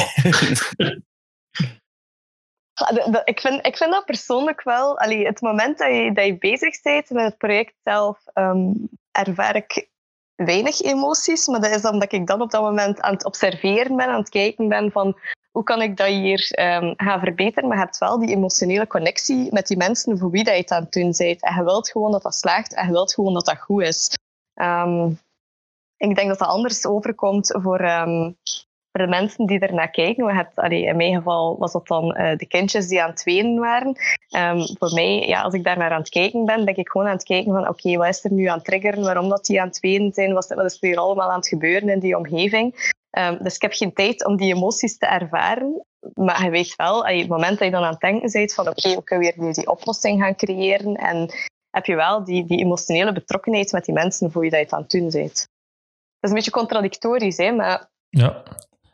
ik, vind, ik vind dat persoonlijk wel... Allee, het moment dat je, dat je bezig bent met het project zelf, um, ervaar ik weinig emoties. Maar dat is omdat ik dan op dat moment aan het observeren ben, aan het kijken ben van hoe kan ik dat hier um, gaan verbeteren. Maar je hebt wel die emotionele connectie met die mensen voor wie dat je het aan het doen bent. En je wilt gewoon dat dat slaagt en je wilt gewoon dat dat goed is. Um, ik denk dat dat anders overkomt voor, um, voor de mensen die ernaar kijken. We hebben, in mijn geval was dat dan uh, de kindjes die aan het wenen waren. Voor mij, ja, als ik daar naar aan het kijken ben, denk ik gewoon aan het kijken van oké, wat is er nu aan het triggeren? Waarom dat die aan het wenen zijn? Wat, wat is er hier allemaal aan het gebeuren in die omgeving? Um, dus ik heb geen tijd om die emoties te ervaren. Maar je weet wel, allee, het moment dat je dan aan het denken bent van oké, okay, hoe kunnen we weer die oplossing gaan creëren? En heb je wel die, die emotionele betrokkenheid met die mensen voor je dat je het aan het doen bent is een beetje contradictorisch, hè, maar... Ja.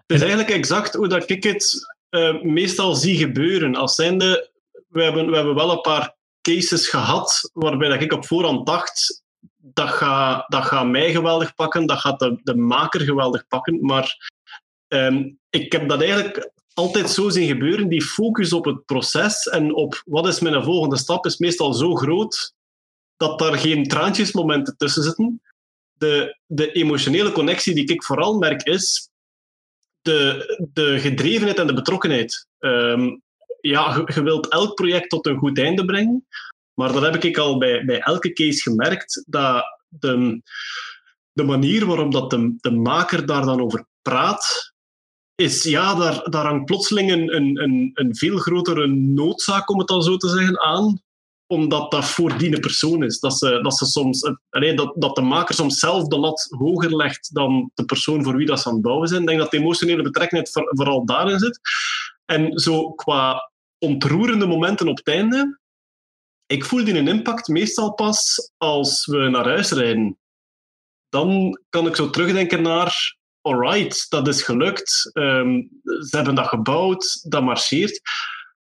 Het is eigenlijk exact hoe dat ik het uh, meestal zie gebeuren. Als zijnde, we hebben, we hebben wel een paar cases gehad waarbij dat ik op voorhand dacht dat gaat dat ga mij geweldig pakken, dat gaat de, de maker geweldig pakken, maar um, ik heb dat eigenlijk altijd zo zien gebeuren. Die focus op het proces en op wat is mijn volgende stap is meestal zo groot dat daar geen traantjesmomenten tussen zitten de, de emotionele connectie die ik vooral merk is de, de gedrevenheid en de betrokkenheid. Um, ja, je, wilt elk project tot een goed einde brengen, maar dat heb ik al bij, bij elke case gemerkt, dat de, de manier waarop dat de, de maker daar dan over praat, is ja, daar, daar hangt plotseling een, een, een veel grotere noodzaak, om het dan zo te zeggen, aan omdat dat voor die persoon is. Dat, ze, dat, ze soms, allee, dat, dat de maker soms zelf de lat hoger legt dan de persoon voor wie dat ze aan het bouwen zijn. Ik denk dat de emotionele betrekking vooral daarin zit. En zo qua ontroerende momenten op het einde, ik voel die een impact meestal pas als we naar huis rijden. Dan kan ik zo terugdenken naar, alright, dat is gelukt. Um, ze hebben dat gebouwd, dat marcheert.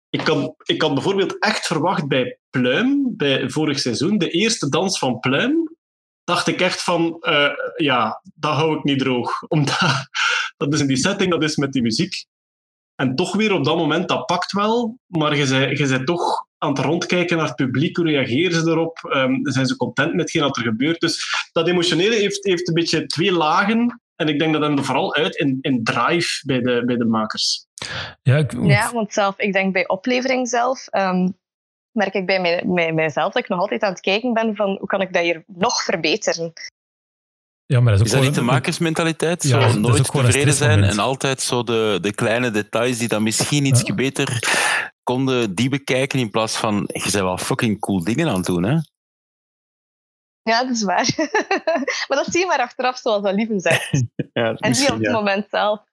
Ik had, ik had bijvoorbeeld echt verwacht bij Pluim, bij vorig seizoen, de eerste dans van Pluim, dacht ik echt van, uh, ja, dat hou ik niet droog. Omdat dat is in die setting, dat is met die muziek. En toch weer op dat moment, dat pakt wel, maar je bent, je bent toch aan het rondkijken naar het publiek, hoe reageren ze erop, um, zijn ze content met hetgeen wat er gebeurt. Dus dat emotionele heeft, heeft een beetje twee lagen. En ik denk dat dat vooral uit in, in drive bij de, bij de makers. Ja, ik... ja, want zelf, ik denk bij oplevering zelf, um, merk ik bij, mij, bij mijzelf dat ik nog altijd aan het kijken ben van hoe kan ik dat hier nog verbeteren. Ja, maar dat is, ook is dat niet de makersmentaliteit? Ja, zo nooit tevreden zijn en altijd zo de, de kleine details die dan misschien iets ja. beter konden, die bekijken in plaats van je bent wel fucking cool dingen aan het doen, hè? Ja, dat is waar. maar dat zie je maar achteraf, zoals dat Lieven zegt. ja, en niet op het moment zelf.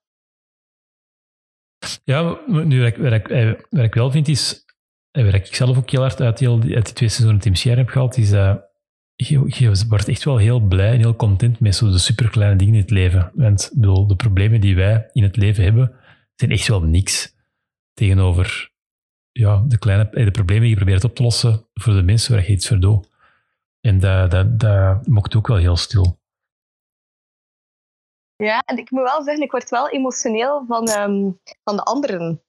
Ja, nu, wat, ik, wat, ik, eh, wat ik wel vind is, en wat ik zelf ook heel hard uit, heel, uit die twee seizoenen Team heb gehaald, is uh, je, je, wordt echt wel heel blij en heel content met zo de superkleine dingen in het leven. Want bedoel, de problemen die wij in het leven hebben, zijn echt wel niks tegenover ja, de, kleine, eh, de problemen die je probeert op te lossen voor de mensen waar je iets voor doet. En dat, dat, dat mocht ook wel heel stil. Ja, en ik moet wel zeggen, ik word wel emotioneel van, ehm, van de anderen.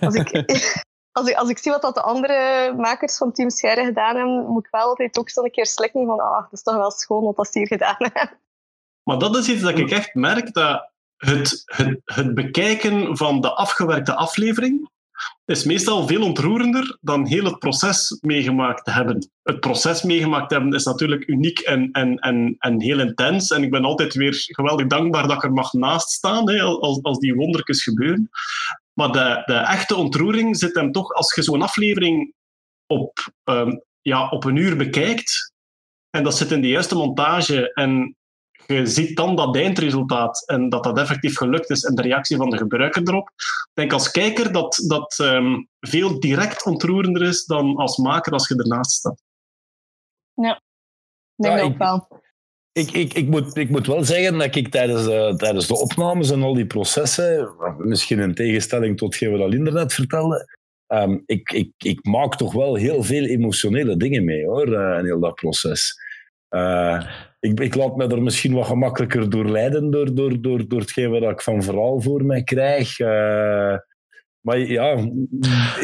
Als ik, als, ik, als ik zie wat dat de andere makers van Team Scherre gedaan hebben, moet ik wel altijd ook zo een keer slikken van ah, dat is toch wel schoon wat dat ze hier gedaan hebben. Maar dat is iets dat ik echt merk, dat het, het, het bekijken van de afgewerkte aflevering is meestal veel ontroerender dan heel het proces meegemaakt te hebben. Het proces meegemaakt te hebben is natuurlijk uniek en, en, en, en heel intens. En ik ben altijd weer geweldig dankbaar dat ik er mag naast staan hè, als, als die wondertjes gebeuren. Maar de, de echte ontroering zit hem toch, als je zo'n aflevering op, um, ja, op een uur bekijkt, en dat zit in de juiste montage, en je ziet dan dat eindresultaat en dat dat effectief gelukt is en de reactie van de gebruiker erop. Ik denk als kijker dat dat um, veel direct ontroerender is dan als maker als je ernaast staat. Ja, ik denk Ja, ook ik- wel. Ik, ik, ik, moet, ik moet wel zeggen dat ik tijdens, de- tijdens de opnames en al die processen, misschien in tegenstelling tot wat we al vertelde, ehm, ik, ik, ik maak toch wel heel veel emotionele dingen mee hoor, eh, in heel dat proces. Eh, ik, ik laat me er misschien wat gemakkelijker door leiden door, door, door, door hetgeen wat ik van verhaal voor mij krijg. Eh, maar ja,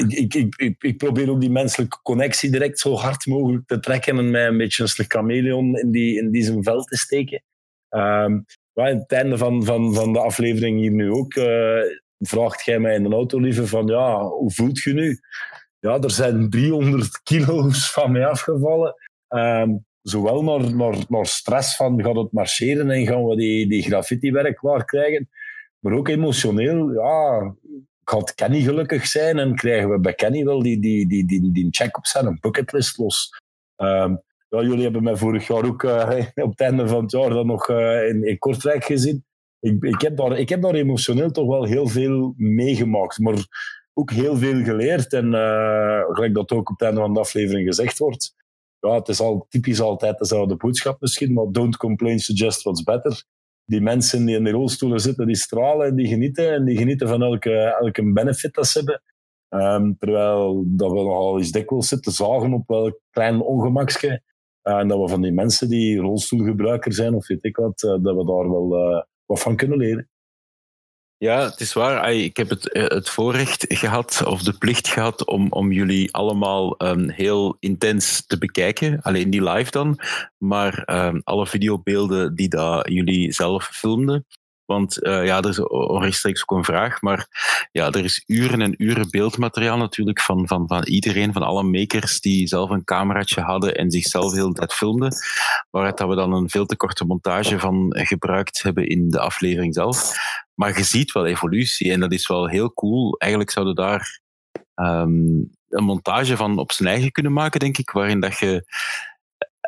ik, ik, ik, probeer ook die menselijke connectie direct zo hard mogelijk te trekken en mij een beetje een chameleon in, die, in die zijn vel te steken. Ehm maar aan het einde van, van, van de aflevering hier nu ook eh, vraagt jij mij in de auto liever van ja, hoe voelt je nu? Ja, er zijn 300 kilo's van mij afgevallen. Ehm, zowel naar, naar, naar stress van gaat het marcheren en gaan we die, die graffiti-werk klaar krijgen, maar ook emotioneel, ja, gaat Kenny gelukkig zijn en krijgen we bij Kenny wel die, die, die, die, die check op zijn bucketlist los. Ehm, ja, jullie hebben mij vorig jaar ook eh, op het einde van het jaar dan nog eh, in, in Kortrijk gezien. Ik, ik, heb daar, ik heb daar emotioneel toch wel heel veel meegemaakt, maar ook heel veel geleerd. En eh, gelijk dat ook op het einde van de aflevering gezegd wordt, ja, het is al typisch altijd dezelfde boodschap misschien, maar don't complain, suggest what's better. Die mensen die in de rolstoelen zitten, die stralen en die genieten. En die genieten van elke, elke benefit dat ze hebben. Ehm, terwijl dat we nogal eens dikwijls zitten zagen op welk klein ongemaksje. Eh, en dat we van die mensen die rolstoelgebruiker zijn, of weet ik wat, eh, dat we daar wel eh, wat van kunnen leren. Ja, het is waar. Ik heb het, eh, het voorrecht gehad, of de plicht gehad, om, om jullie allemaal ehm, heel intens te bekijken. Alleen die live dan, maar ehm, alle videobeelden die dat jullie zelf filmden. Want eh, ja, er is onrechtstreeks ook een vraag, maar ja, er is uren en uren beeldmateriaal natuurlijk van, van, van iedereen, van alle makers die zelf een cameraatje hadden en zichzelf heel de filmden. Waaruit dat we dan een veel te korte montage van gebruikt hebben in de aflevering zelf. Maar je ziet wel evolutie en dat is wel heel cool. Eigenlijk zouden daar ehm, een montage van op zijn eigen kunnen maken, denk ik, waarin dat je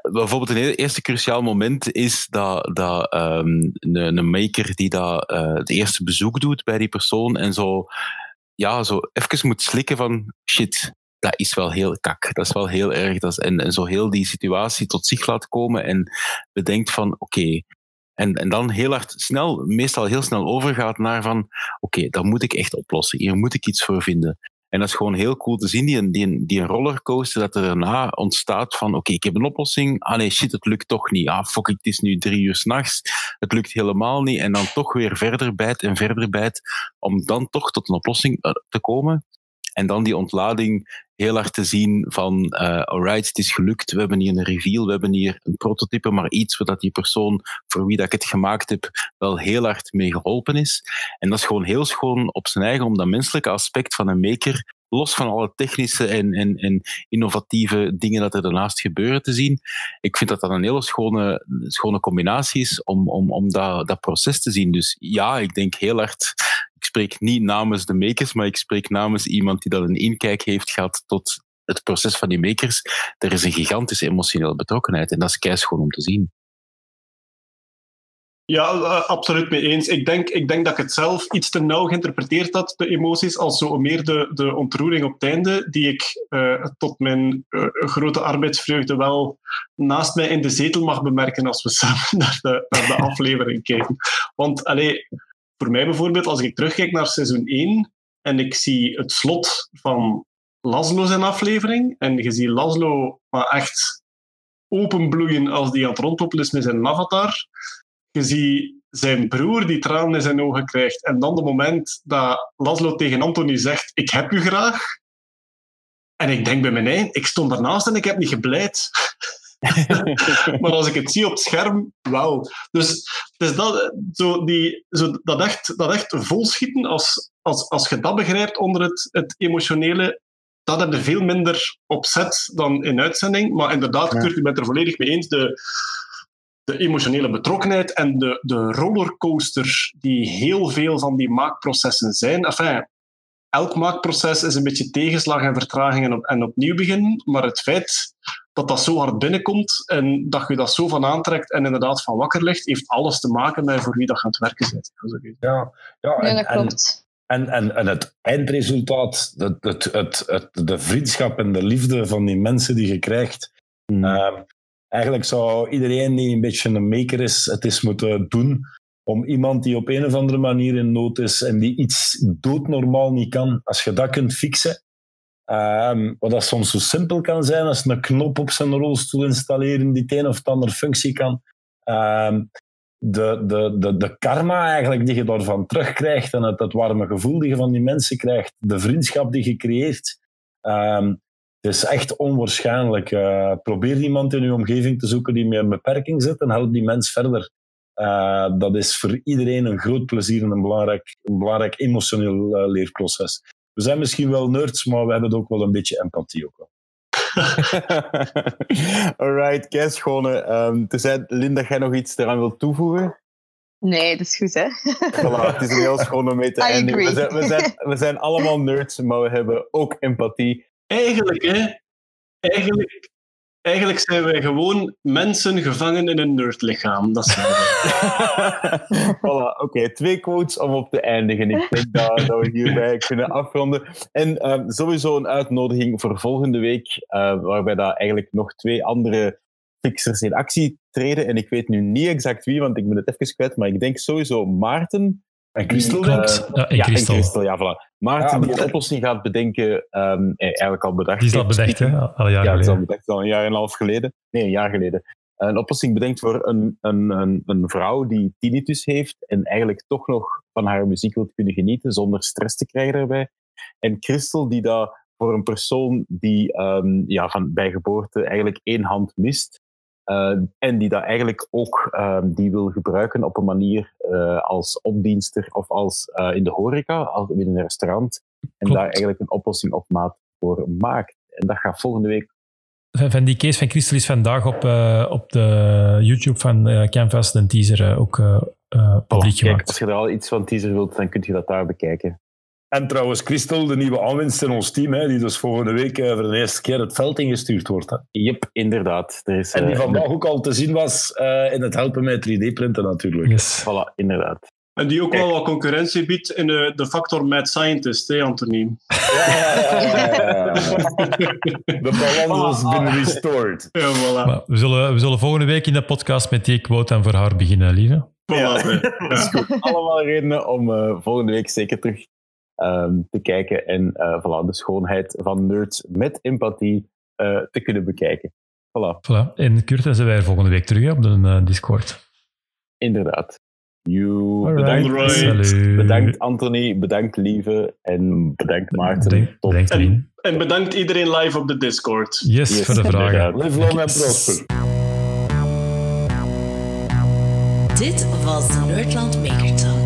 bijvoorbeeld een eerste cruciaal moment is dat, dat ehm, een, een maker die dat, eh, het eerste bezoek doet bij die persoon en zo, ja, zo even moet slikken van shit, dat is wel heel kak. Dat is wel heel erg. Dat en zo heel die situatie tot zich laat komen en bedenkt van oké. en, en dan heel hard snel, meestal heel snel overgaat naar van oké, dat moet ik echt oplossen. Hier moet ik iets voor vinden. En dat is gewoon heel cool te zien, die, die, die rollercoaster, dat er daarna ontstaat van oké, ik heb een oplossing. Ah nee, shit, het lukt toch niet. Ah fuck, het is nu drie uur s'nachts. Het lukt helemaal niet. En dan toch weer verder bijt en verder bijt, om dan toch tot een oplossing eh, te komen. En dan die ontlading heel hard te zien van eh alright, het is gelukt, we hebben hier een reveal, we hebben hier een prototype, maar iets waar die persoon voor wie dat ik het gemaakt heb wel heel hard mee geholpen is. En dat is gewoon heel schoon op zijn eigen om dat menselijke aspect van een maker, los van alle technische en, en, en innovatieve dingen dat er daarnaast gebeuren te zien. Ik vind dat dat een hele schone, schone combinatie is om, om, om dat, dat proces te zien. Dus ja, ik denk heel hard ik spreek niet namens de makers, maar ik spreek namens iemand die dat een inkijk heeft gehad tot het proces van die makers. Er is een gigantische emotionele betrokkenheid en dat is keischoon om te zien. Ja, eh, absoluut mee eens. Ik denk, ik denk dat ik het zelf iets te nauw geïnterpreteerd had, de emoties, als zo meer de, de ontroering op het einde, die ik eh, tot mijn eh, grote arbeidsvreugde wel naast mij in de zetel mag bemerken als we samen naar de, naar de aflevering kijken. Want allee, voor mij bijvoorbeeld, als ik terugkijk naar seizoen 1 en ik zie het slot van Laszlo zijn aflevering, en je ziet Laszlo maar echt openbloeien als die aan het rondlopen is met zijn avatar. Je ziet zijn broer die tranen in zijn ogen krijgt. En dan de moment dat Laszlo tegen Anthony zegt, ik heb u graag. En ik denk bij mijn eigen, ik stond daarnaast en ik heb niet gebleid. maar als ik het zie op het scherm, wauw. Dus, dus dat, zo die, zo dat, echt, dat echt volschieten, als, als, als je dat begrijpt onder het, het emotionele, dat heb je veel minder opzet dan in uitzending. Maar inderdaad, Kurt, ik ben het er volledig mee eens. De, de emotionele betrokkenheid en de, de rollercoaster die heel veel van die maakprocessen zijn. Enfin, elk maakproces is een beetje tegenslag en vertraging en, op, en opnieuw beginnen. Maar het feit dat dat zo hard binnenkomt en dat je dat zo van aantrekt en inderdaad van wakker ligt, heeft alles te maken met voor wie dat gaat werken bent. Ja, ja, en, ja dat klopt. En, en, en het eindresultaat, het, het, het, het, de vriendschap en de liefde van die mensen die je krijgt. Hmm. Ehm, eigenlijk zou iedereen die een beetje een maker is, het is moeten doen om iemand die op een of andere manier in nood is en die iets doodnormaal niet kan, als je dat kunt fixen, um, wat dat soms zo simpel kan zijn als een knop op zijn rolstoel installeren die het een of andere functie kan, ehm, de, de, de, de karma eigenlijk die je daarvan terugkrijgt en het, het warme gevoel die je van die mensen krijgt, de vriendschap die je creëert, ehm, het is echt onwaarschijnlijk. Uh, probeer iemand in je omgeving te zoeken die met een beperking zit en help die mens verder. Uh, dat is voor iedereen een groot plezier en een belangrijk, een belangrijk emotioneel uh, leerproces. We zijn misschien wel nerds, maar we hebben ook wel een beetje empathie. Ook wel. Alright, kei schone. Um, tenzij, Linda, jij nog iets eraan wilt toevoegen? Nee, dat is goed, hè? Voilà, het is een heel schoon om mee te eindigen. We zijn, we, zijn, we zijn allemaal nerds, maar we hebben ook empathie. Eigenlijk, hè? Eigenlijk, eigenlijk zijn wij gewoon mensen gevangen in een nerdlichaam. Dat zijn voilà, oké. Twee quotes om op te eindigen. Ik denk dat, we hierbij kunnen afronden. En um, sowieso een uitnodiging voor volgende week, uh, waarbij dat eigenlijk nog twee andere fixers in actie treden. En ik weet nu niet exact wie, want ik ben het even kwijt, maar ik denk sowieso Maarten. En Christel? Klopt. Ja, en ja, en ja, voilà. Maarten Ja, die een oplossing gaat bedenken, um, eigenlijk al bedacht. Die is al bedacht, hè? Al een jaar ja, het is al geleden. bedacht, al een jaar en een half geleden. Nee, een jaar geleden. Een oplossing bedenkt voor een, een, een, een vrouw die tinnitus heeft en eigenlijk toch nog van haar muziek wil kunnen genieten zonder stress te krijgen daarbij. En Christel die dat voor een persoon die um, ja, van, bij geboorte eigenlijk één hand mist, uh, en die dat eigenlijk ook uh, die wil gebruiken op een manier uh, als opdienster of als uh, in de horeca, als in een restaurant. En Klopt. daar eigenlijk een oplossing op maat voor maakt. En dat gaat volgende week. Van, die case van Christel is vandaag op, op de YouTube van Canvas, de teaser, ook publiek Kijk, gemaakt. als je er al iets van teaser wilt, dan kun je dat daar bekijken. En trouwens, Christel, de nieuwe aanwinst in ons team, hè, die dus volgende week uh, voor de eerste keer het veld ingestuurd wordt. Hè. Yep, inderdaad. Er is, En die uh, vandaag ook al te zien was uh, in het helpen met 3D-printen natuurlijk. Yes. Voilà, inderdaad. En die ook wel wat concurrentie biedt in de, de factor mad scientist, hè, Anthony? Ja, ja, ja, ja, De balans has been restored. Ja, voilà. Maar we, zullen, we zullen volgende week in de podcast met die quote en voor haar beginnen, lieve. voilà Ja. ja. Dat is goed. Allemaal redenen om uh, volgende week zeker terug um, te kijken en uh, voilà, de schoonheid van nerds met empathie uh, te kunnen bekijken. Voilà. voilà. En Kurt en zijn wij volgende week terug op de uh, Discord. Inderdaad. You, Alright. bedankt, Salut. bedankt Anthony, bedankt Lieve en bedankt Maarten. Bedankt, Tot bedankt En, en bedankt iedereen live op de Discord. Yes, Yes, voor de vragen. inderdaad. Live long and prosper. Dit was de Nerdland Maker Talk.